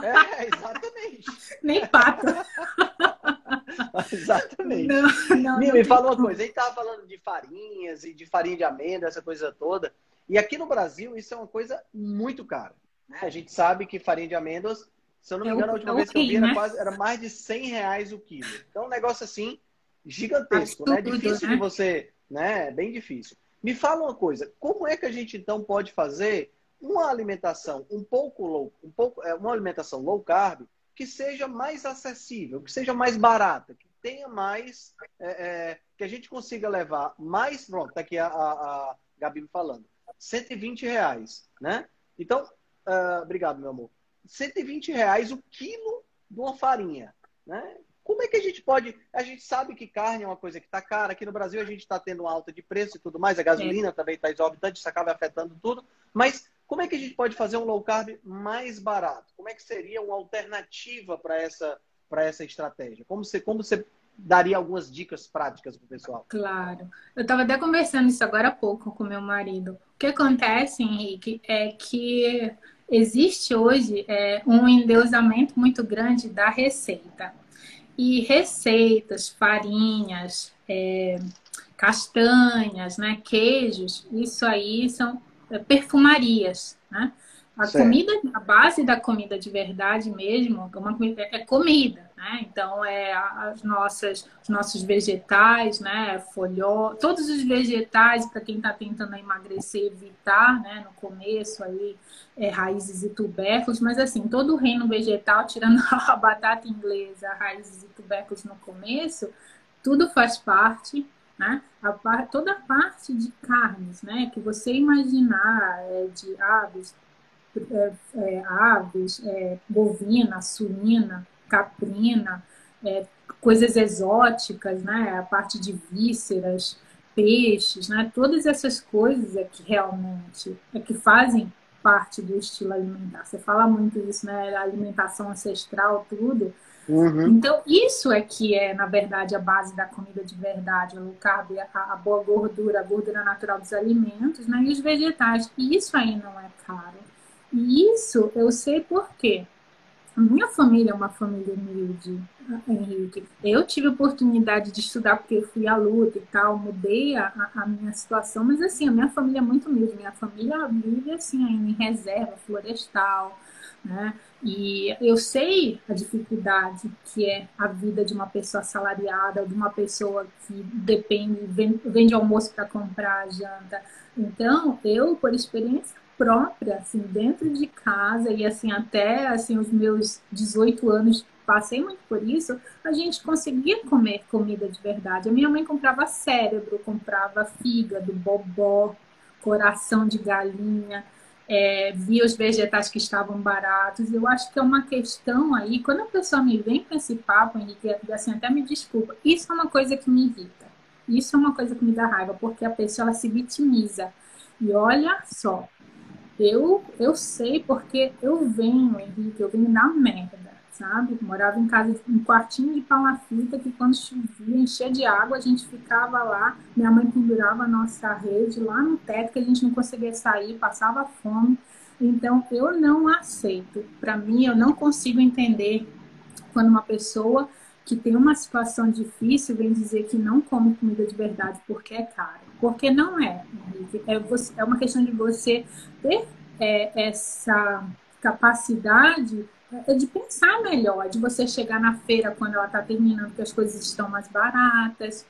A: É, exatamente. <laughs>
C: nem pato. <laughs> <laughs>
A: exatamente. Não, não, me, não me fala uma coisa, a gente estava falando de farinhas e de farinha de amêndoa, essa coisa toda. E aqui no Brasil, isso é uma coisa muito cara. Né? A gente sabe que farinha de amêndoas, se eu não me é engano, a última é vez que eu vi era, né? quase, era mais de 100 reais o quilo. Então, um negócio assim, gigantesco, né? Difícil né? de você, né? Bem difícil. Me fala uma coisa, como é que a gente então pode fazer uma alimentação um pouco low, um pouco, é, uma alimentação low carb que seja mais acessível, que seja mais barata, que tenha mais, é, é, que a gente consiga levar mais, pronto, tá aqui a, a, a Gabi me falando, 120 reais, né? Então, Uh, obrigado, meu amor. 120 reais o quilo de uma farinha. Né? Como é que a gente pode. A gente sabe que carne é uma coisa que está cara. Aqui no Brasil a gente está tendo uma alta de preço e tudo mais. A gasolina é. também está exorbitante, isso acaba afetando tudo. Mas como é que a gente pode fazer um low carb mais barato? Como é que seria uma alternativa para essa, essa estratégia? Como você, como você daria algumas dicas práticas para o pessoal?
C: Claro. Eu estava até conversando isso agora há pouco com meu marido. O que acontece, Henrique, é que existe hoje é, um endeusamento muito grande da receita. E receitas, farinhas, é, castanhas, né, queijos, isso aí são perfumarias, né? A certo. comida, a base da comida de verdade mesmo, é uma comida, é comida, né? Então, é as nossas, os nossos vegetais, né? Folhó, todos os vegetais, para quem está tentando emagrecer, evitar, né? No começo aí, é, raízes e tubérculos, mas assim, todo o reino vegetal, tirando <laughs> a batata inglesa, raízes e tubérculos no começo, tudo faz parte, né? A, toda a parte de carnes, né? Que você imaginar é, de aves, é, é, aves, é, bovina, suína, caprina, é, coisas exóticas, né? A parte de vísceras, peixes, né? Todas essas coisas é que realmente é que fazem parte do estilo alimentar. Você fala muito isso, né? Alimentação ancestral, tudo. Uhum. Então, isso é que é, na verdade, a base da comida de verdade, o carb, a, a, boa gordura, a gordura natural dos alimentos, né? E os vegetais. E isso aí não é caro. E isso eu sei por quê. A minha família é uma família humilde, Henrique. Eu tive oportunidade de estudar porque eu fui à luta e tal, mudei a, a, minha situação, mas assim, a minha família é muito humilde. Minha família vive assim em reserva florestal, né? E eu sei a dificuldade que é a vida de uma pessoa assalariada, de uma pessoa que depende, vende almoço para comprar janta. Então, eu, por experiência própria, assim, dentro de casa e assim até assim os meus 18 anos passei muito por isso, a gente conseguia comer comida de verdade. A minha mãe comprava cérebro, comprava fígado, bobó, coração de galinha, é, via os vegetais que estavam baratos. Eu acho que é uma questão aí, quando a pessoa me vem com esse papo, Henrique, assim, até me desculpa, isso é uma coisa que me irrita. Isso é uma coisa que me dá raiva, porque a pessoa ela se vitimiza. E olha só, eu, eu sei porque eu venho, Henrique, eu venho da merda, sabe? Morava em casa, um quartinho de palafita que quando chovia, enchia de água, a gente ficava lá, minha mãe pendurava a nossa rede lá no teto, que a gente não conseguia sair, passava fome. Então, eu não aceito. Para mim, eu não consigo entender quando uma pessoa que tem uma situação difícil vem dizer que não come comida de verdade porque é caro. Porque não é, É, você, é uma questão de você ter é, essa capacidade é de pensar melhor, de você chegar na feira quando ela está terminando, que as coisas estão mais baratas,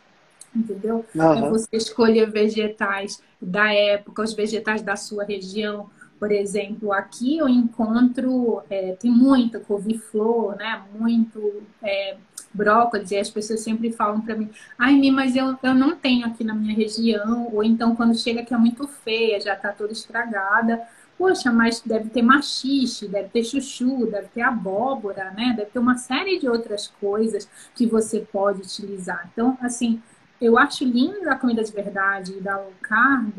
C: entendeu? Uhum. É você escolher vegetais da época, os vegetais da sua região, Por exemplo, aqui eu encontro, é, tem muita couve-flor, né? Muito é, brócolis, e as pessoas sempre falam para mim, ai, mas eu, eu não tenho aqui na minha região, ou então quando chega aqui é muito feia, já está toda estragada. Poxa, mas deve ter machixe, deve ter chuchu, deve ter abóbora, né? Deve ter uma série de outras coisas que você pode utilizar. Então, assim, eu acho lindo a comida de verdade da low carb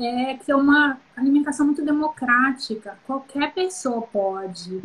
C: é que é uma alimentação muito democrática. Qualquer pessoa pode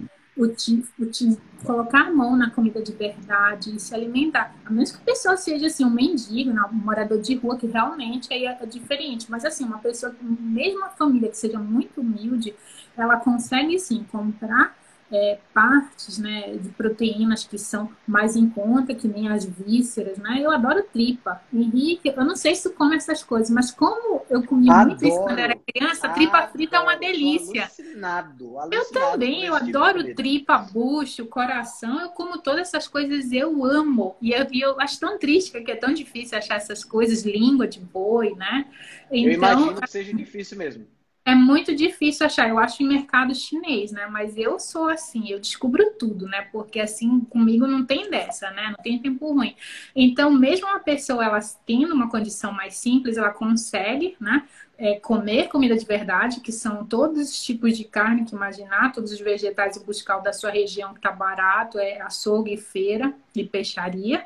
C: colocar a mão na comida de verdade e se alimentar. A menos que a pessoa seja assim, um mendigo, um morador de rua, que realmente aí é, é diferente. Mas assim, uma pessoa, mesmo uma família que seja muito humilde, ela consegue sim comprar é, partes né, de proteínas que são mais em conta, que nem as vísceras, né? Eu adoro tripa. Henrique, eu não sei se tu come essas coisas, mas como eu comi adoro. muito isso quando era criança, tripa adoro. frita é uma delícia.
A: Alucinado,
C: alucinado eu também, eu tipo adoro tripa, bucho, coração, eu como todas essas coisas, eu amo. E eu, e eu acho tão triste que é tão difícil achar essas coisas, língua de boi, né?
A: Então, eu imagino que seja difícil mesmo
C: é muito difícil achar. Eu acho em mercado chinês, né? Mas eu sou assim, eu descubro tudo, né? Porque assim, comigo não tem dessa, né? Não tem tempo ruim. Então, mesmo uma pessoa, ela tendo uma condição mais simples, ela consegue, né? É, comer comida de verdade, que são todos os tipos de carne que imaginar, todos os vegetais e buscar o da sua região que tá barato, é açougue, feira e peixaria.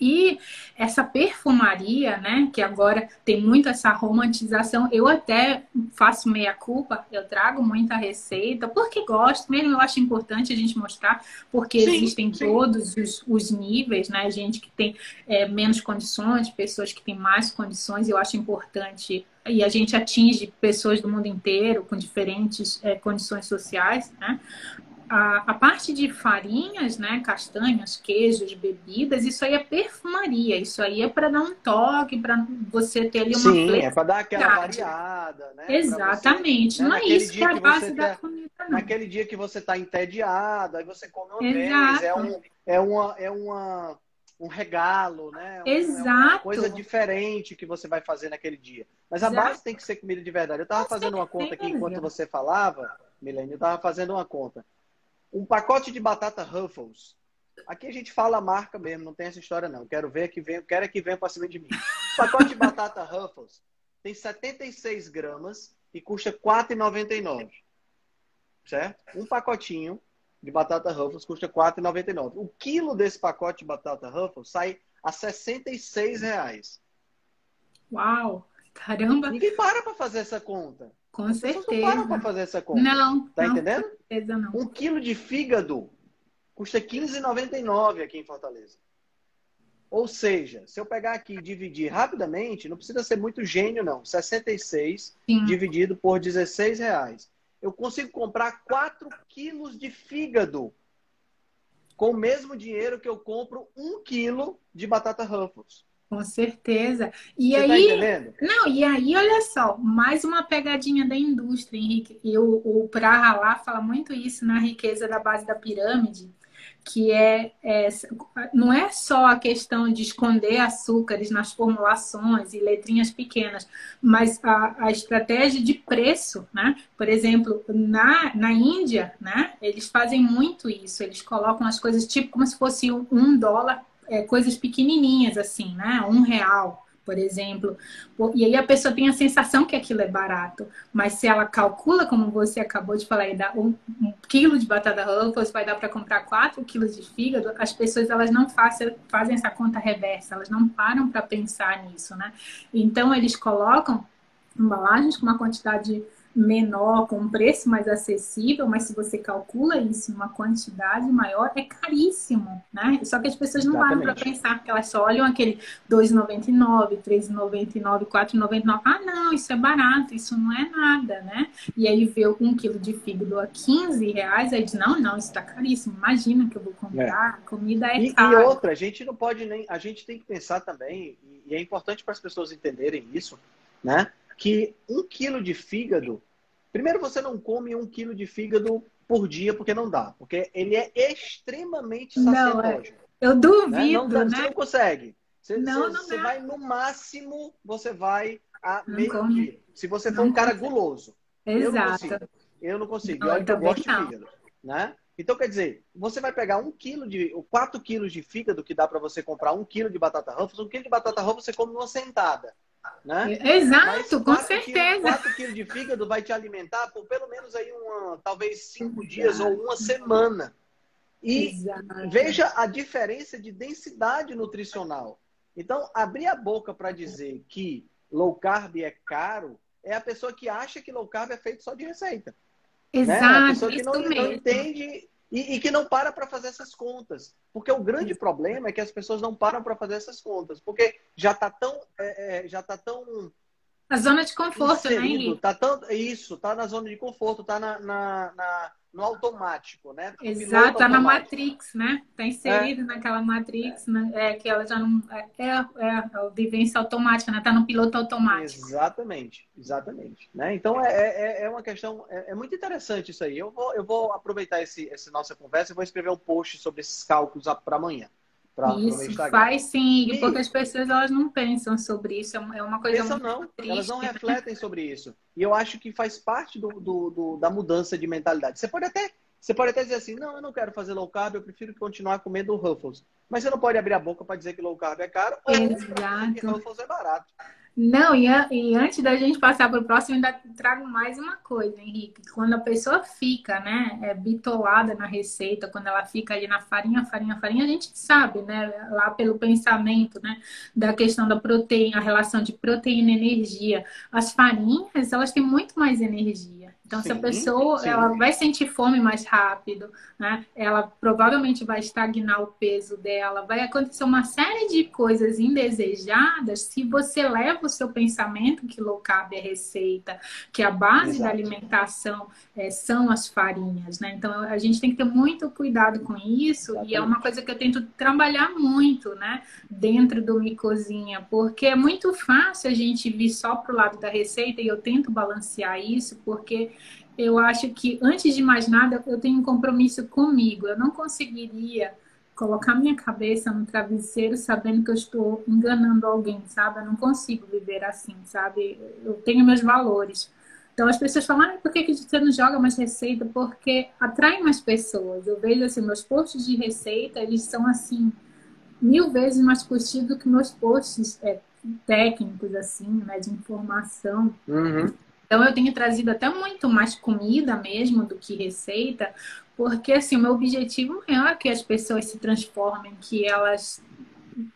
C: E essa perfumaria, né, que agora tem muito essa romantização, eu até faço meia culpa, eu trago muita receita, porque gosto, mesmo eu acho importante a gente mostrar, porque sim, existem sim. todos os, os, níveis, né, gente que tem é, menos condições, pessoas que têm mais condições, eu acho importante, e a gente atinge pessoas do mundo inteiro com diferentes é, condições sociais, né, a, a, parte de farinhas, né, castanhas, queijos, bebidas, isso aí é perfumaria. Isso aí é para dar um toque, para você ter ali uma
A: Sim, é para dar aquela variada, né?
C: Exatamente. Você, né, não é isso que é a base da comida. Não.
A: Naquele dia que você está entediado, aí você come Exato. vez. É, um, é, uma, é uma, um regalo, né?
C: Exato. É
A: uma coisa diferente que você vai fazer naquele dia. Mas a Exato. base tem que ser comida de verdade. Eu estava fazendo uma conta aqui enquanto você falava, Milene, eu estava fazendo uma conta um pacote de batata Ruffles. Aqui a gente fala a marca mesmo, não tem essa história não. Quero ver que vem, quero é que venha para cima de mim. O pacote de batata Ruffles tem 76 gramas e custa R$ 4,99. Certo? Um pacotinho de batata Ruffles custa R$ 4,99. O quilo desse pacote de batata Ruffles sai a 66 reais.
C: Uau! Caramba!
A: Ninguém para para fazer essa conta.
C: Com As certeza. Não
A: param para fazer essa conta.
C: Não.
A: Tá
C: não,
A: entendendo?
C: Com certeza não.
A: Um quilo de fígado custa R$15,99 aqui em Fortaleza. Ou seja, se eu pegar aqui e dividir rapidamente, não precisa ser muito gênio, não. 66 Sim. dividido por 16 reais. Eu consigo comprar 4 quilos de fígado com o mesmo dinheiro que eu compro 1 quilo de batata Ruffles.
C: Com certeza. E
A: Você
C: tá
A: aí, tá
C: não, e aí, olha só, mais uma pegadinha da indústria, Henrique. E o, o Praha lá fala muito isso na riqueza da base da pirâmide, que é, é, não é só a questão de esconder açúcares nas formulações e letrinhas pequenas, mas a, a estratégia de preço, né? Por exemplo, na, na Índia, né? Eles fazem muito isso. Eles colocam as coisas tipo como se fosse um dólar é, coisas pequenininhas, assim, né? Um real, por exemplo. E aí a pessoa tem a sensação que aquilo é barato. Mas se ela calcula, como você acabou de falar, dá um, um quilo de batata Ruffles vai dar para comprar quatro quilos de fígado, as pessoas elas não fazem, fazem essa conta reversa, elas não param para pensar nisso, né? Então eles colocam embalagens com uma quantidade menor, com um preço mais acessível, mas se você calcula isso em uma quantidade maior, é caríssimo, né? Só que as pessoas não param para pensar, que elas só olham aquele 2,99, 3,99, 4,99. Ah, não, isso é barato, isso não é nada, né? E aí vê um quilo de fígado a 15 reais, aí diz, não, não, isso está caríssimo. Imagina que eu vou comprar, é. comida é
A: e,
C: cara.
A: E outra, a gente não pode nem, a gente tem que pensar também, e é importante para as pessoas entenderem isso, né? que um quilo de fígado. Primeiro, você não come um quilo de fígado por dia, porque não dá. Porque ele é extremamente saciedógeno.
C: eu duvido, né? Não,
A: né?
C: Você
A: não consegue. Você,
C: não,
A: você,
C: não
A: você vai, no máximo, você vai a não meio come. quilo. Se você for um cara guloso.
C: Exato.
A: Eu não consigo. Eu não consigo. Não, eu, eu gosto de fígado, né? Então, quer dizer, você vai pegar um quilo de, quatro quilos de fígado, que dá para você comprar um quilo de batata Ruffles, um quilo de batata Ruffles você come numa sentada. Né?
C: Exato, com certeza.
A: 4 quilos de fígado vai te alimentar por pelo menos aí uma, talvez cinco dias ou uma semana. E Exato. veja a diferença de densidade nutricional. Então, abrir a boca para dizer que low carb é caro é a pessoa que acha que low carb é feito só de receita.
C: Exato. Né?
A: A pessoa que não, não entende e, e, que não para para fazer essas contas. Porque o grande problema é que as pessoas não param para fazer essas contas. Porque já está tão, é, é, já tá tão
C: a zona de conforto, né, inserido, né?
A: Tá tão, isso, tá na zona de conforto, tá na, na, na no automático, né?
C: Exato, tá na Matrix, né? Tá inserido é. naquela Matrix, né? É, que ela já não. É, é, é a vivência automática, né? Tá no piloto automático.
A: Exatamente, exatamente. Né? Então é, é, é uma questão. É, é, muito interessante isso aí. Eu vou, eu vou aproveitar esse, essa nossa conversa e vou escrever um post sobre esses cálculos para amanhã.
C: Isso, faz sim, e... porque as pessoas elas não pensam sobre isso, é uma coisa
A: Pensam não, triste. elas não <laughs> refletem sobre isso. E eu acho que faz parte do, do, do, da mudança de mentalidade. Você pode até você pode até dizer assim, não, eu não quero fazer low carb, eu prefiro continuar comendo Ruffles. Mas você não pode abrir a boca para dizer que low carb é caro
C: ou
A: que Ruffles é barato.
C: Não, e, e, antes da gente passar para o próximo, ainda trago mais uma coisa, Henrique. Quando a pessoa fica, né, é, bitolada na receita, quando ela fica ali na farinha, farinha, farinha, a gente sabe, né, lá pelo pensamento, né, da questão da proteína, a relação de proteína e energia. As farinhas, elas têm muito mais energia. Então, sim, se a pessoa sim. ela vai sentir fome mais rápido, né? Ela provavelmente vai estagnar o peso dela, vai acontecer uma série de coisas indesejadas se você leva o seu pensamento que low carb é receita, que a base Exato. da alimentação é, são as farinhas, né? Então, a gente tem que ter muito cuidado com isso Exatamente. e é uma coisa que eu tento trabalhar muito, né? Dentro do Me Cozinha, porque é muito fácil a gente vir só pro lado da receita e eu tento balancear isso, porque eu acho que, antes de mais nada, eu tenho um compromisso comigo. Eu não conseguiria colocar minha cabeça no travesseiro sabendo que eu estou enganando alguém, sabe? Eu não consigo viver assim, sabe? Eu tenho meus valores. Então as pessoas falam, ah, por que, você não joga mais receita? Porque atrai mais pessoas. Eu vejo assim, meus posts de receita, eles são assim, mil vezes mais curtidos do que meus posts é, técnicos, assim, né, de informação.
A: Uhum.
C: Então eu tenho trazido até muito mais comida mesmo do que receita, porque assim, o meu objetivo é que as pessoas se transformem, que elas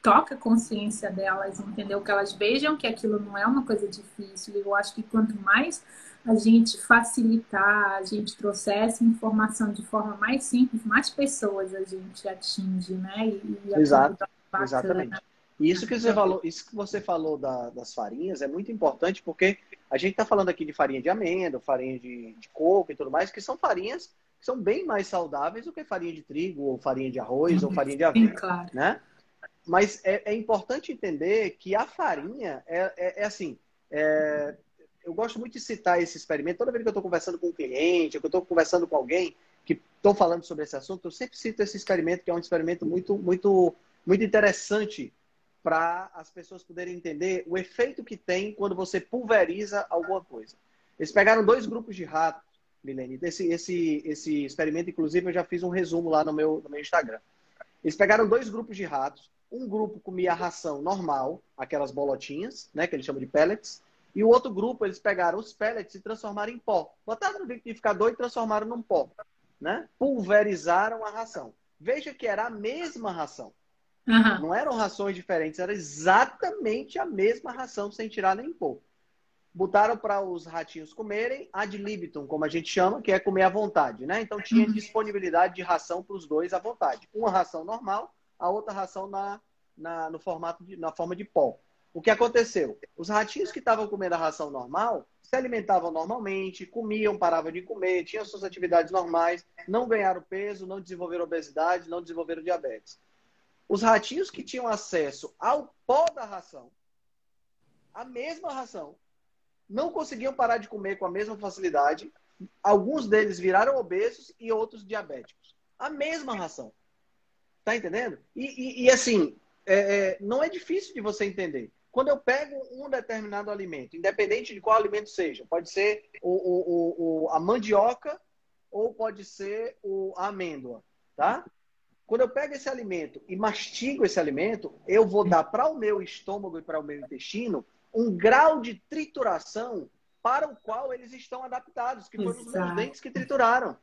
C: toca a consciência delas, entendeu? Que elas vejam que aquilo não é uma coisa difícil. Eu acho que quanto mais a gente facilitar, a gente trouxer essa informação de forma mais simples, mais pessoas a gente atinge, né?
A: E, e Exato, exatamente. E isso que você falou, isso que você falou da, das farinhas é muito importante porque a gente está falando aqui de farinha de amêndoa, farinha de, de coco e tudo mais, que são farinhas que são bem mais saudáveis do que farinha de trigo, ou farinha de arroz, ou farinha de aveia. Claro. Né? Mas é, é, importante entender que a farinha é, é, é assim. É, eu gosto muito de citar esse experimento. Toda vez que eu estou conversando com um cliente, ou que eu estou conversando com alguém que estou falando sobre esse assunto, eu sempre cito esse experimento, que é um experimento muito, muito, muito interessante para as pessoas poderem entender o efeito que tem quando você pulveriza alguma coisa. Eles pegaram dois grupos de ratos, Milene. Esse, esse, esse experimento, inclusive, eu já fiz um resumo lá no meu, no meu Instagram. Eles pegaram dois grupos de ratos. Um grupo comia ração normal, aquelas bolotinhas, né, que eles chamam de pellets. E o outro grupo, eles pegaram os pellets e transformaram em pó. Botaram no liquidificador e transformaram num pó. Né? Pulverizaram a ração. Veja que era a mesma ração. Uhum. Não eram rações diferentes, era exatamente a mesma ração, sem tirar nem pôr. Botaram para os ratinhos comerem ad libitum, como a gente chama, que é comer à vontade, né? Então tinha uhum. disponibilidade de ração para os dois à vontade. Uma ração normal, a outra ração na, na, no formato de, na forma de pó. O que aconteceu? Os ratinhos que estavam comendo a ração normal se alimentavam normalmente, comiam, paravam de comer, tinham suas atividades normais, não ganharam peso, não desenvolveram obesidade, não desenvolveram diabetes. Os ratinhos que tinham acesso ao pó da ração, a mesma ração, não conseguiam parar de comer com a mesma facilidade. Alguns deles viraram obesos e outros diabéticos. A mesma ração. Tá entendendo? E, e, e assim, é, é, não é difícil de você entender. quando eu pego um determinado alimento, independente de qual alimento seja, pode ser o, o, o, a mandioca ou pode ser o, a amêndoa, tá? Quando eu pego esse alimento e mastigo esse alimento, eu vou dar para o meu estômago e para o meu intestino um grau de trituração para o qual eles estão adaptados, que foram os meus dentes que trituraram.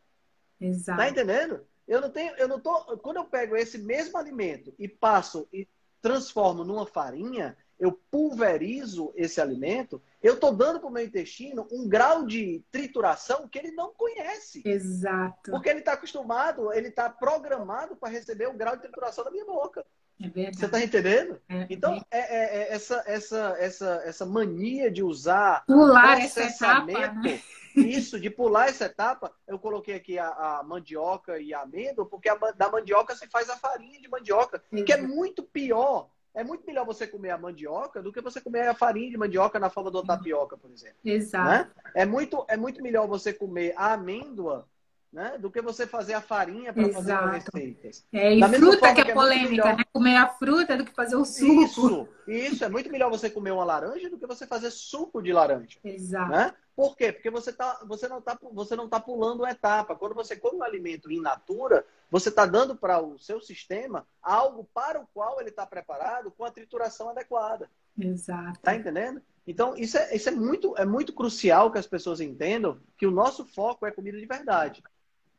A: Exato. Tá entendendo? Eu não tenho, eu não tô, quando eu pego esse mesmo alimento e passo e transformo numa farinha, eu pulverizo esse alimento, eu estou dando para o meu intestino um grau de trituração que ele não conhece.
C: Exato.
A: Porque ele está acostumado, ele está programado para receber o grau de trituração da minha boca.
C: É verdade.
A: Você está entendendo? É, então, é, é, é, essa, essa, essa, essa mania de usar
C: pular essa etapa, né? <laughs>
A: isso, de pular essa etapa, eu coloquei aqui a, a mandioca e a amêndoa, porque a, da mandioca se faz a farinha de mandioca, que é muito pior é muito melhor você comer a mandioca do que você comer a farinha de mandioca na forma do tapioca, por exemplo.
C: Exato.
A: Né? É, muito, é muito melhor você comer a amêndoa né? do que você fazer a farinha para fazer as receitas.
C: É, e da fruta que é, que é polêmica, melhor... né? Comer a fruta do que fazer o suco.
A: Isso, isso. É muito melhor você comer uma laranja do que você fazer suco de laranja.
C: Exato.
A: Né? Por quê? Porque você, tá, você, não está você não tá pulando uma etapa. Quando você come um alimento in natura, você está dando para o seu sistema algo para o qual ele está preparado com a trituração adequada.
C: Exato.
A: Tá entendendo? Então, isso é, isso é, muito, é muito crucial que as pessoas entendam que o nosso foco é comida de verdade.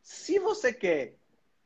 A: Se você quer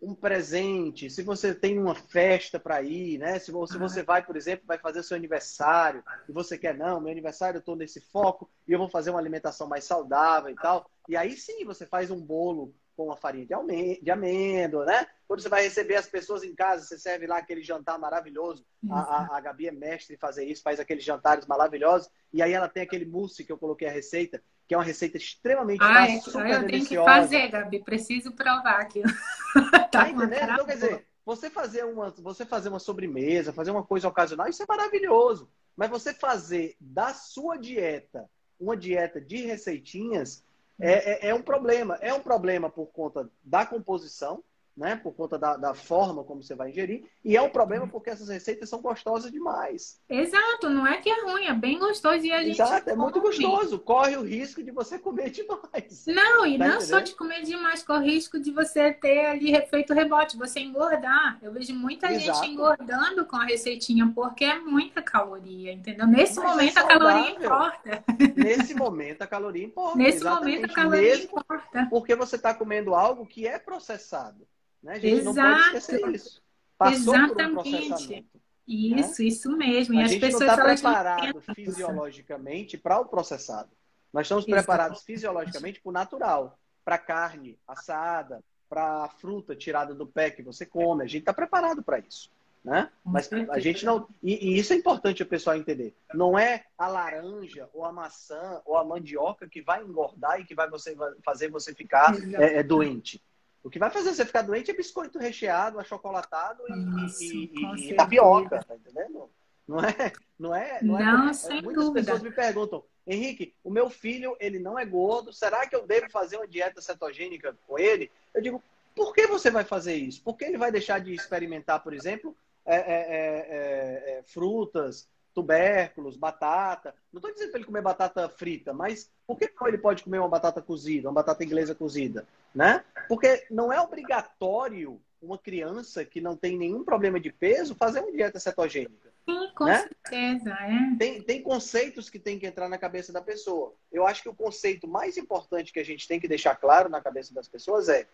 A: um presente, se você tem uma festa para ir, né? Se você, você vai, por exemplo, vai fazer seu aniversário e você quer, não, meu aniversário eu estou nesse foco e eu vou fazer uma alimentação mais saudável e tal. E aí sim você faz um bolo com a farinha de, de amêndoa, né? Quando você vai receber as pessoas em casa, você serve lá aquele jantar maravilhoso. A, a, a, Gabi é mestre em fazer isso, faz aqueles jantares maravilhosos. E aí ela tem aquele mousse que eu coloquei a receita, que é uma receita extremamente
C: Ai, fácil, super eu tenho que fazer, Gabi. Preciso provar aquilo. <laughs>
A: tá, tá entendendo? Então, quer dizer, você fazer, uma, você fazer uma sobremesa, fazer uma coisa ocasional, isso é maravilhoso. Mas você fazer da sua dieta uma dieta de receitinhas, é, é, é, um problema. É um problema por conta da composição, né? Por conta da, da, forma como você vai ingerir. E é um problema porque essas receitas são gostosas demais.
C: Exato, não é que é ruim, é bem gostoso e a gente.
A: Exato, é muito gostoso. Corre o risco de você comer demais.
C: Não, e tá não entendendo? só de comer demais, corre o risco de você ter ali feito rebote, você engordar. Eu vejo muita Exato. gente engordando com a receitinha porque é muita caloria, entendeu? Nesse Mas é momento é a caloria importa.
A: Nesse momento a caloria importa.
C: Nesse exatamente. momento a caloria Mesmo importa.
A: Porque você está comendo algo que é processado. Né? A gente Exato. não pode esquecer isso. Passou Exatamente. Um
C: isso, né? isso mesmo.
A: E
C: a
A: as
C: gente pessoas
A: não está preparado fisiologicamente para o processado. Nós estamos preparados fisiologicamente para o natural, para carne assada, para fruta tirada do pé que você come. A gente está preparado para isso. Né? Mas a gente não. E, e, isso é importante o pessoal entender. Não é a laranja, ou a maçã, ou a mandioca que vai engordar e que vai você, vai fazer você ficar é, é, doente. O que vai fazer você ficar doente é biscoito recheado, achocolatado e, e, e tapioca, tá entendendo? Não é, não é,
C: não, é não é, sem
A: muitas
C: dúvida.
A: pessoas me perguntam, Henrique, o meu filho ele não é gordo, será que eu devo fazer uma dieta cetogênica com ele? Eu digo, por que você vai fazer isso? Por que ele vai deixar de experimentar, por exemplo, é, é, é, é frutas, tubérculos, batata. Não estou dizendo para ele comer batata frita, mas por que não ele pode comer uma batata cozida, uma batata inglesa cozida? Né? Porque não é obrigatório uma criança que não tem nenhum problema de peso fazer uma dieta cetogênica.
C: Sim, com né? certeza. É.
A: Tem, tem conceitos que tem que entrar na cabeça da pessoa. Eu acho que o conceito mais importante que a gente tem que deixar claro na cabeça das pessoas é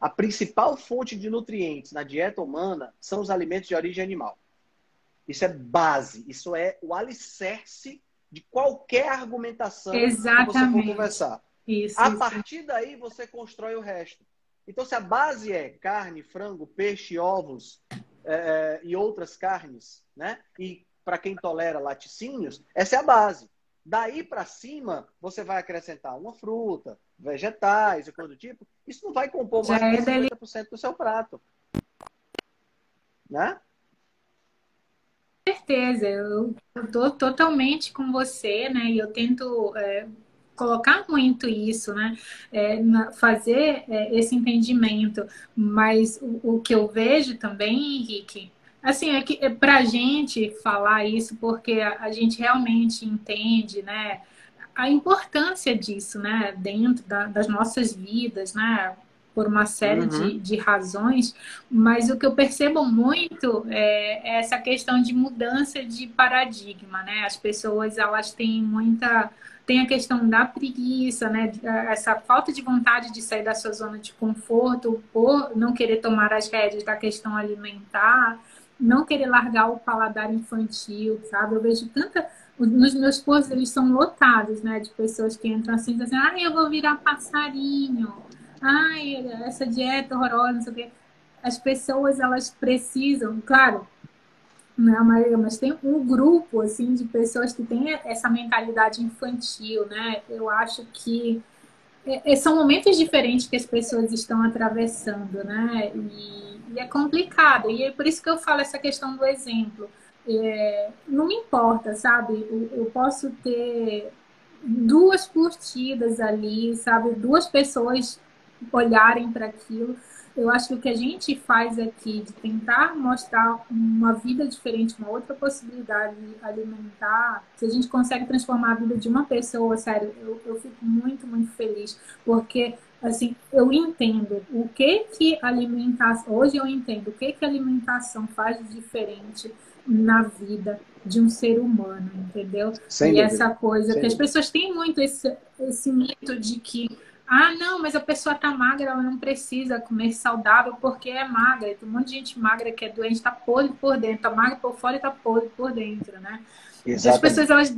A: a principal fonte de nutrientes na dieta humana são os alimentos de origem animal. Isso é base, isso é o alicerce de qualquer argumentação
C: Exatamente.
A: que você for conversar.
C: Isso,
A: a
C: isso.
A: partir daí você constrói o resto. Então, se a base é carne, frango, peixe, ovos é, e outras carnes, né? E para quem tolera laticínios, essa é a base. Daí para cima, você vai acrescentar uma fruta, vegetais e coisa do tipo. Isso não vai compor mais de 50% do seu prato. Né?
C: Certeza, eu estou totalmente com você, né? E eu tento é, colocar muito isso, né? É, fazer é, esse entendimento. Mas o, o, que eu vejo também, Henrique, Assim, é que é pra gente falar isso, porque a, a gente realmente entende, né? A importância disso, né? Dentro da, das nossas vidas, né? Por uma série uhum. de, de razões, mas o que eu percebo muito é, é essa questão de mudança de paradigma, né? As pessoas, elas têm muita tem a questão da preguiça, né? Essa falta de vontade de sair da sua zona de conforto por não querer tomar as rédeas da questão alimentar não querer largar o paladar infantil, sabe? Eu vejo tanta. Nos meus cursos, eles são lotados, né? De pessoas que entram assim, dizendo assim, ah, eu vou virar passarinho. Ai, essa dieta horrorosa, não sei o quê. As pessoas, elas precisam, claro, não é a maioria, mas tem um grupo, assim, de pessoas que têm essa mentalidade infantil, né? Eu acho que é, é, são momentos diferentes que as pessoas estão atravessando, né? E e é complicado. E é por isso que eu falo essa questão do exemplo. É, não me importa, sabe? Eu, eu posso ter duas curtidas ali, sabe? Duas pessoas olharem para aquilo. Eu acho que o que a gente faz aqui de tentar mostrar uma vida diferente, uma outra possibilidade alimentar, se a gente consegue transformar a vida de uma pessoa, sério, eu, eu fico muito, muito feliz. Porque assim, eu entendo o que que alimentação, hoje eu entendo o que que alimentação faz de diferente na vida de um ser humano, entendeu? Sem e dúvida. essa coisa Sem que as pessoas têm muito esse, esse mito de que ah, não, mas a pessoa tá magra, ela não precisa comer saudável porque é magra. Tem um monte de gente magra que é doente, tá podre por dentro, tá magra por fora e tá podre por dentro, né? Exatamente. As pessoas, elas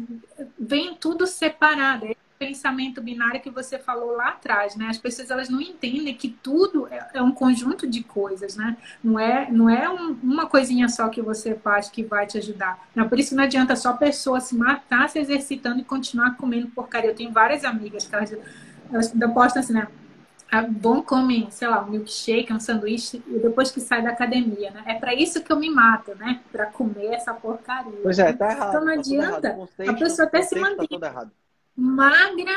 C: veem tudo separado pensamento binário que você falou lá atrás, né? As pessoas elas não entendem que tudo é, é um conjunto de coisas, né? Não é, não é um, uma coisinha só que você faz que vai te ajudar. Não, por isso não adianta só a pessoa se matar se exercitando e continuar comendo porcaria. Eu tenho várias amigas que elas, elas postam assim, né? É bom comer, sei lá, um milkshake, um sanduíche, e depois que sai da academia, né? É para isso que eu me mato, né? Para comer essa porcaria.
A: Pois é, tá errado.
C: Então não
A: tá
C: adianta. a pessoa até se tá mantém. Tá magra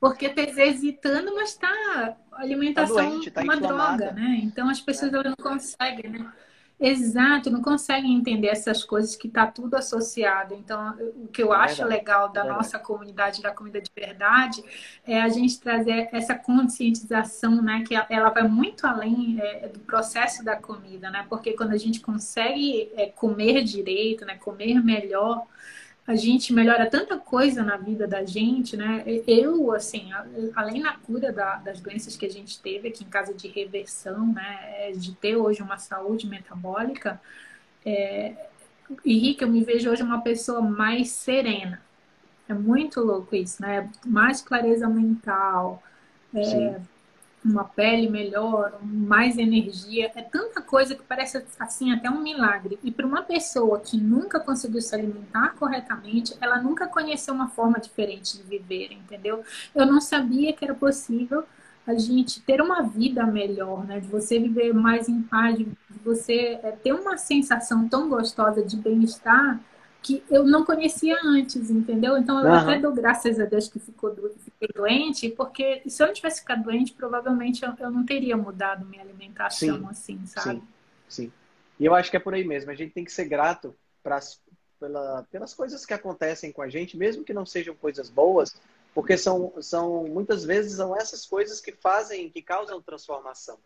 C: porque está exercitando, mas está alimentação tá doente, tá uma droga, né? Então as pessoas é. não conseguem, né? Exato, não conseguem entender essas coisas que está tudo associado. Então, o que eu é acho legal da é nossa comunidade da comida de verdade é a gente trazer essa conscientização, né? Que ela vai muito além é, do processo da comida, né? Porque quando a gente consegue é, comer direito, né? Comer melhor, a gente melhora tanta coisa na vida da gente, né? Eu, assim, além da cura da, das doenças que a gente teve aqui em casa de reversão, né? É de ter hoje uma saúde metabólica, é, Henrique, eu me vejo hoje uma pessoa mais serena. É muito louco isso, né? Mais clareza mental. É, uma pele melhor, mais energia. É tanta coisa que parece assim até um milagre. E para uma pessoa que nunca conseguiu se alimentar corretamente, ela nunca conheceu uma forma diferente de viver, entendeu? Eu não sabia que era possível a gente ter uma vida melhor, né? De você viver mais em paz, de você é, ter uma sensação tão gostosa de bem-estar que eu não conhecia antes, entendeu? Então eu uhum. até dou graças a Deus que ficou do, fiquei doente, porque se eu não tivesse ficado doente, provavelmente eu, eu não teria mudado minha alimentação sim, assim, sabe?
A: Sim, sim. E eu acho que é por aí mesmo. A gente tem que ser grato pras, pela, pelas coisas que acontecem com a gente, mesmo que não sejam coisas boas, porque são, são muitas vezes são essas coisas que fazem, que causam transformação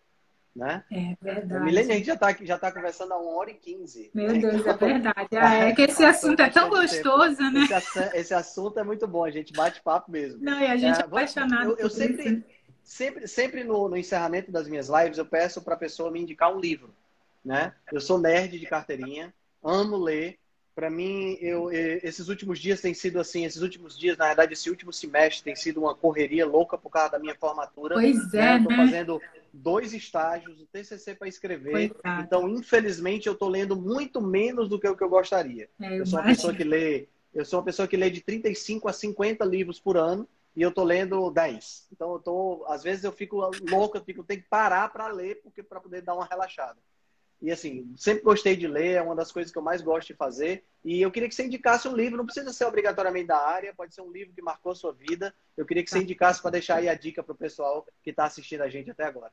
A: né?
C: É verdade.
A: Milênio, a gente já está já tá conversando há uma hora e quinze.
C: Meu né? Deus, é <laughs> verdade. É, é que esse assunto é tão gostoso, tempo. né?
A: Esse, esse, assunto é muito bom, a gente bate papo mesmo.
C: Não, e a gente é, é apaixonado
A: eu, eu sempre, sempre, sempre no, no encerramento das minhas lives, eu peço para a pessoa me indicar um livro, né? Eu sou nerd de carteirinha, amo ler, para mim, eu, esses últimos dias tem sido assim, esses últimos dias, na verdade, esse último semestre tem sido uma correria louca por causa da minha formatura.
C: Pois é,
A: Estou né? fazendo dois estágios, o TCC para escrever. Coitado. Então, infelizmente, eu estou lendo muito menos do que o que eu gostaria. É, eu, eu sou uma pessoa que lê, eu sou uma pessoa que lê de 35 a 50 livros por ano e eu estou lendo 10. Então, eu tô, às vezes eu fico louco, eu fico, tenho que parar para ler porque para poder dar uma relaxada. E assim, sempre gostei de ler, é uma das coisas que eu mais gosto de fazer. E eu queria que você indicasse um livro, não precisa ser obrigatoriamente da área, pode ser um livro que marcou a sua vida. Eu queria que você tá. indicasse para deixar aí a dica para o pessoal que está assistindo a gente até agora.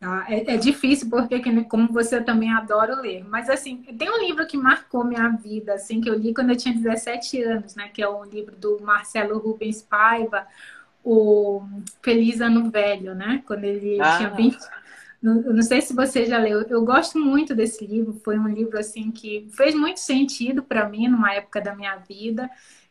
C: Tá? É, é, difícil porque, como você também adora ler. Mas, assim, tem um livro que marcou minha vida, assim, que eu li quando eu tinha 17 anos, né? Que é um livro do Marcelo Rubens Paiva, o Feliz Ano Velho, né? Quando ele ah. tinha 20... Não, sei se você já leu. Eu gosto muito desse livro. Foi um livro, assim, que fez muito sentido para mim numa época da minha vida.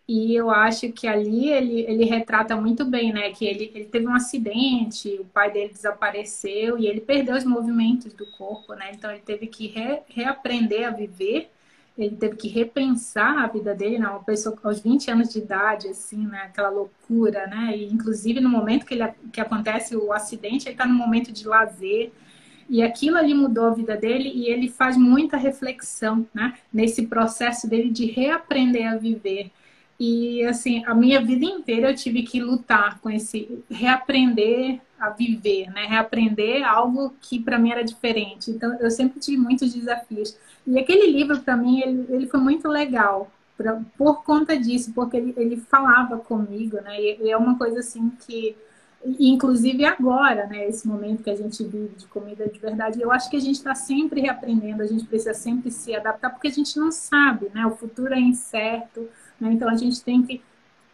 C: E eu acho que ali ele, ele retrata muito bem, né? Que ele, ele teve um acidente, o pai dele desapareceu e ele perdeu os movimentos do corpo, né? Então ele teve que re, reaprender a viver, ele teve que repensar a vida dele, né? Uma pessoa aos 20 anos de idade, assim, né? Aquela loucura, né? E inclusive no momento que, ele, que acontece o acidente, ele está no momento de lazer. E aquilo ali mudou a vida dele e ele faz muita reflexão, né? Nesse processo dele de reaprender a viver. E assim, a minha vida inteira eu tive que lutar com esse reaprender a viver, né? Reaprender algo que para mim era diferente. Então eu sempre tive muitos desafios. E aquele livro para mim ele, ele foi muito legal pra, por conta disso, porque ele, ele falava comigo, né? E, e é uma coisa assim que inclusive agora, né, esse momento que a gente vive de comida de verdade, eu acho que a gente está sempre reaprendendo, a gente precisa sempre se adaptar, porque a gente não sabe, né, o futuro é incerto, né? Então a gente tem que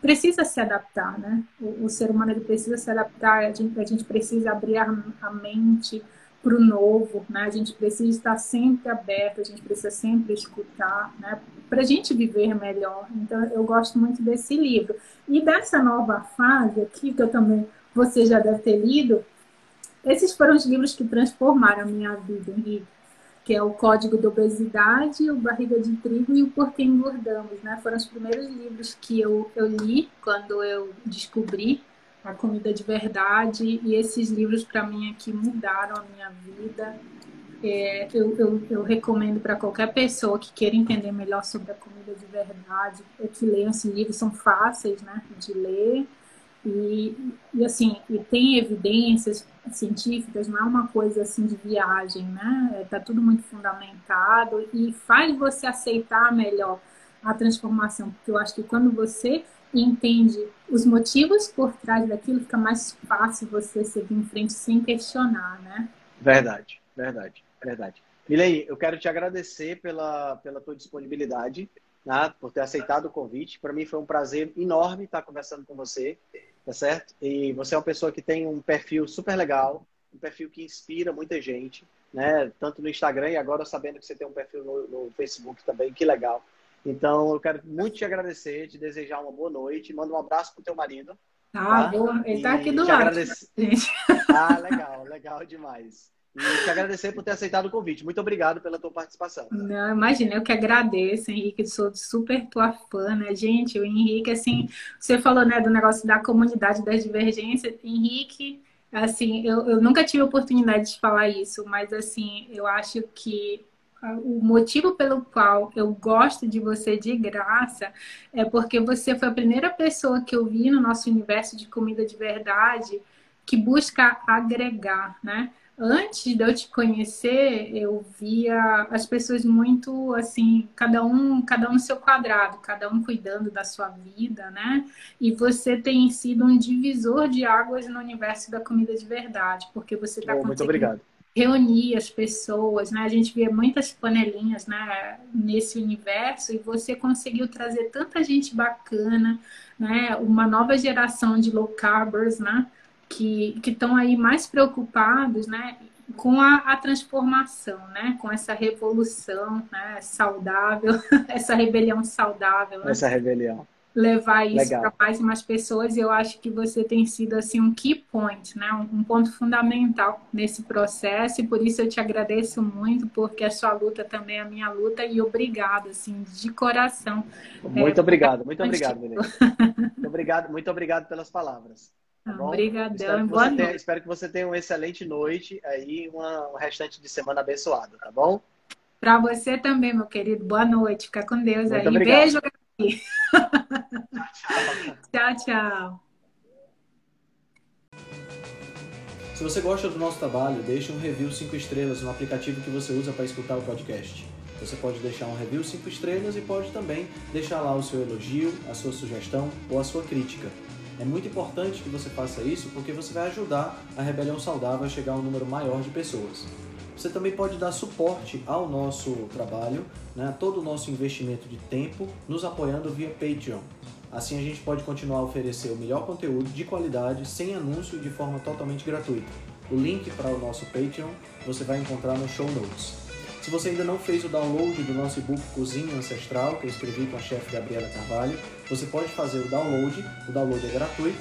C: precisa se adaptar, né? O, o ser humano ele precisa se adaptar, a gente, a gente precisa abrir a, a mente para o novo, né? A gente precisa estar sempre aberto, a gente precisa sempre escutar, né? Para a gente viver melhor. Então eu gosto muito desse livro e dessa nova fase aqui que eu também você já deve ter lido. Esses foram os livros que transformaram a minha vida, Henrique que é o Código da Obesidade, o Barriga de Trigo e o Porquê Engordamos, né? Foram os primeiros livros que eu, eu li quando eu descobri a comida de verdade e esses livros para mim aqui mudaram a minha vida. É, eu, eu, eu, recomendo para qualquer pessoa que queira entender melhor sobre a comida de verdade é que leiam esses livros, são fáceis né, de ler e, e assim, e tem evidências científicas, não é uma coisa assim de viagem, né? Está tudo muito fundamentado e faz você aceitar melhor a transformação, porque eu acho que quando você entende os motivos por trás daquilo, fica mais fácil você seguir em frente sem questionar, né?
A: Verdade, verdade, verdade. Milei, eu quero te agradecer pela, pela tua disponibilidade, né, por ter aceitado o convite. Para mim foi um prazer enorme estar conversando com você tá certo? E você é uma pessoa que tem um perfil super legal, um perfil que inspira muita gente, né? Tanto no Instagram e agora sabendo que você tem um perfil no, no Facebook também, que legal. Então, eu quero muito te agradecer, te desejar uma boa noite. Manda um abraço pro teu marido.
C: Ah, tá? ele tá aqui do lado.
A: Agradece... Ah, legal, legal demais. E te agradecer por ter aceitado o convite. Muito obrigado pela tua participação.
C: Não, imagina, eu que agradeço, Henrique, sou super tua fã, né? Gente, o Henrique, assim, você falou, né, do negócio da comunidade das divergências. Henrique, assim, eu, eu nunca tive oportunidade de falar isso, mas, assim, eu acho que o motivo pelo qual eu gosto de você de graça é porque você foi a primeira pessoa que eu vi no nosso universo de comida de verdade que busca agregar, né? Antes de eu te conhecer, eu via as pessoas muito assim, cada um, cada um no seu quadrado, cada um cuidando da sua vida, né? E você tem sido um divisor de águas no universo da comida de verdade, porque você está
A: oh, Muito obrigado.
C: Reunir as pessoas, né? A gente vê muitas panelinhas, né? Nesse universo e você conseguiu trazer tanta gente bacana, né? Uma nova geração de low carbers, né? Que estão aí mais preocupados né, com a, a, transformação, né, com essa revolução né, saudável, <laughs> essa rebelião saudável. Né?
A: Essa rebelião.
C: Levar isso para mais e mais pessoas, eu acho que você tem sido assim um key point, né, um, ponto fundamental nesse processo, e por isso eu te agradeço muito, porque a sua luta também é a minha luta, e obrigado, assim, de coração.
A: Muito é, obrigado, muito obrigado, muito <laughs> obrigado, muito obrigado pelas palavras.
C: Tá Obrigadão.
A: Espero, boa noite. Tenha, espero que você tenha uma excelente noite aí, uma, um restante de semana abençoado, tá bom?
C: Para você também, meu querido. Boa noite. Fica com Deus Muito aí. Obrigado. Beijo. <laughs> tchau, tchau.
D: Se você gosta do nosso trabalho, deixe um review 5 estrelas no aplicativo que você usa para escutar o podcast. Você pode deixar um review 5 estrelas e pode também deixar lá o seu elogio, a sua sugestão ou a sua crítica.
A: É muito importante que você faça isso porque você vai ajudar a Rebelião Saudável a chegar a um número maior de pessoas. Você também pode dar suporte ao nosso trabalho, né, todo o nosso investimento de tempo, nos apoiando via Patreon. Assim a gente pode continuar a oferecer o melhor conteúdo de qualidade, sem anúncio e de forma totalmente gratuita. O link para o nosso Patreon você vai encontrar no show notes. Se você ainda não fez o download do nosso e-book Cozinha Ancestral, que eu escrevi com a chefe Gabriela Carvalho, você pode fazer o download, o download é gratuito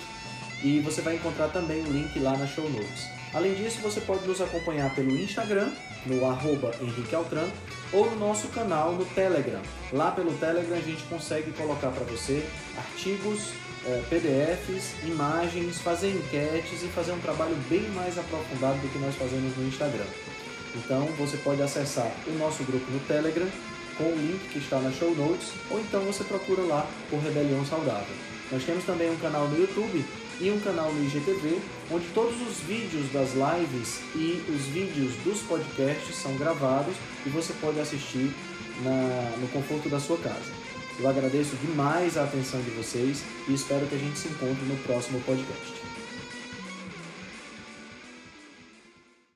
A: e você vai encontrar também o link lá na show notes. Além disso, você pode nos acompanhar pelo Instagram, no arroba Henrique Altran, ou no nosso canal no Telegram. Lá pelo Telegram a gente consegue colocar para você artigos, eh, PDFs, imagens, fazer enquetes e fazer um trabalho bem mais aprofundado do que nós fazemos no Instagram. Então você pode acessar o nosso grupo no Telegram com o link que está na show notes, ou então você procura lá por Rebelião Saudável. Nós temos também um canal no YouTube e um canal no IGTV, onde todos os vídeos das lives e os vídeos dos podcasts são gravados e você pode assistir na, no conforto da sua casa. Eu agradeço demais a atenção de vocês e espero que a gente se encontre no próximo podcast.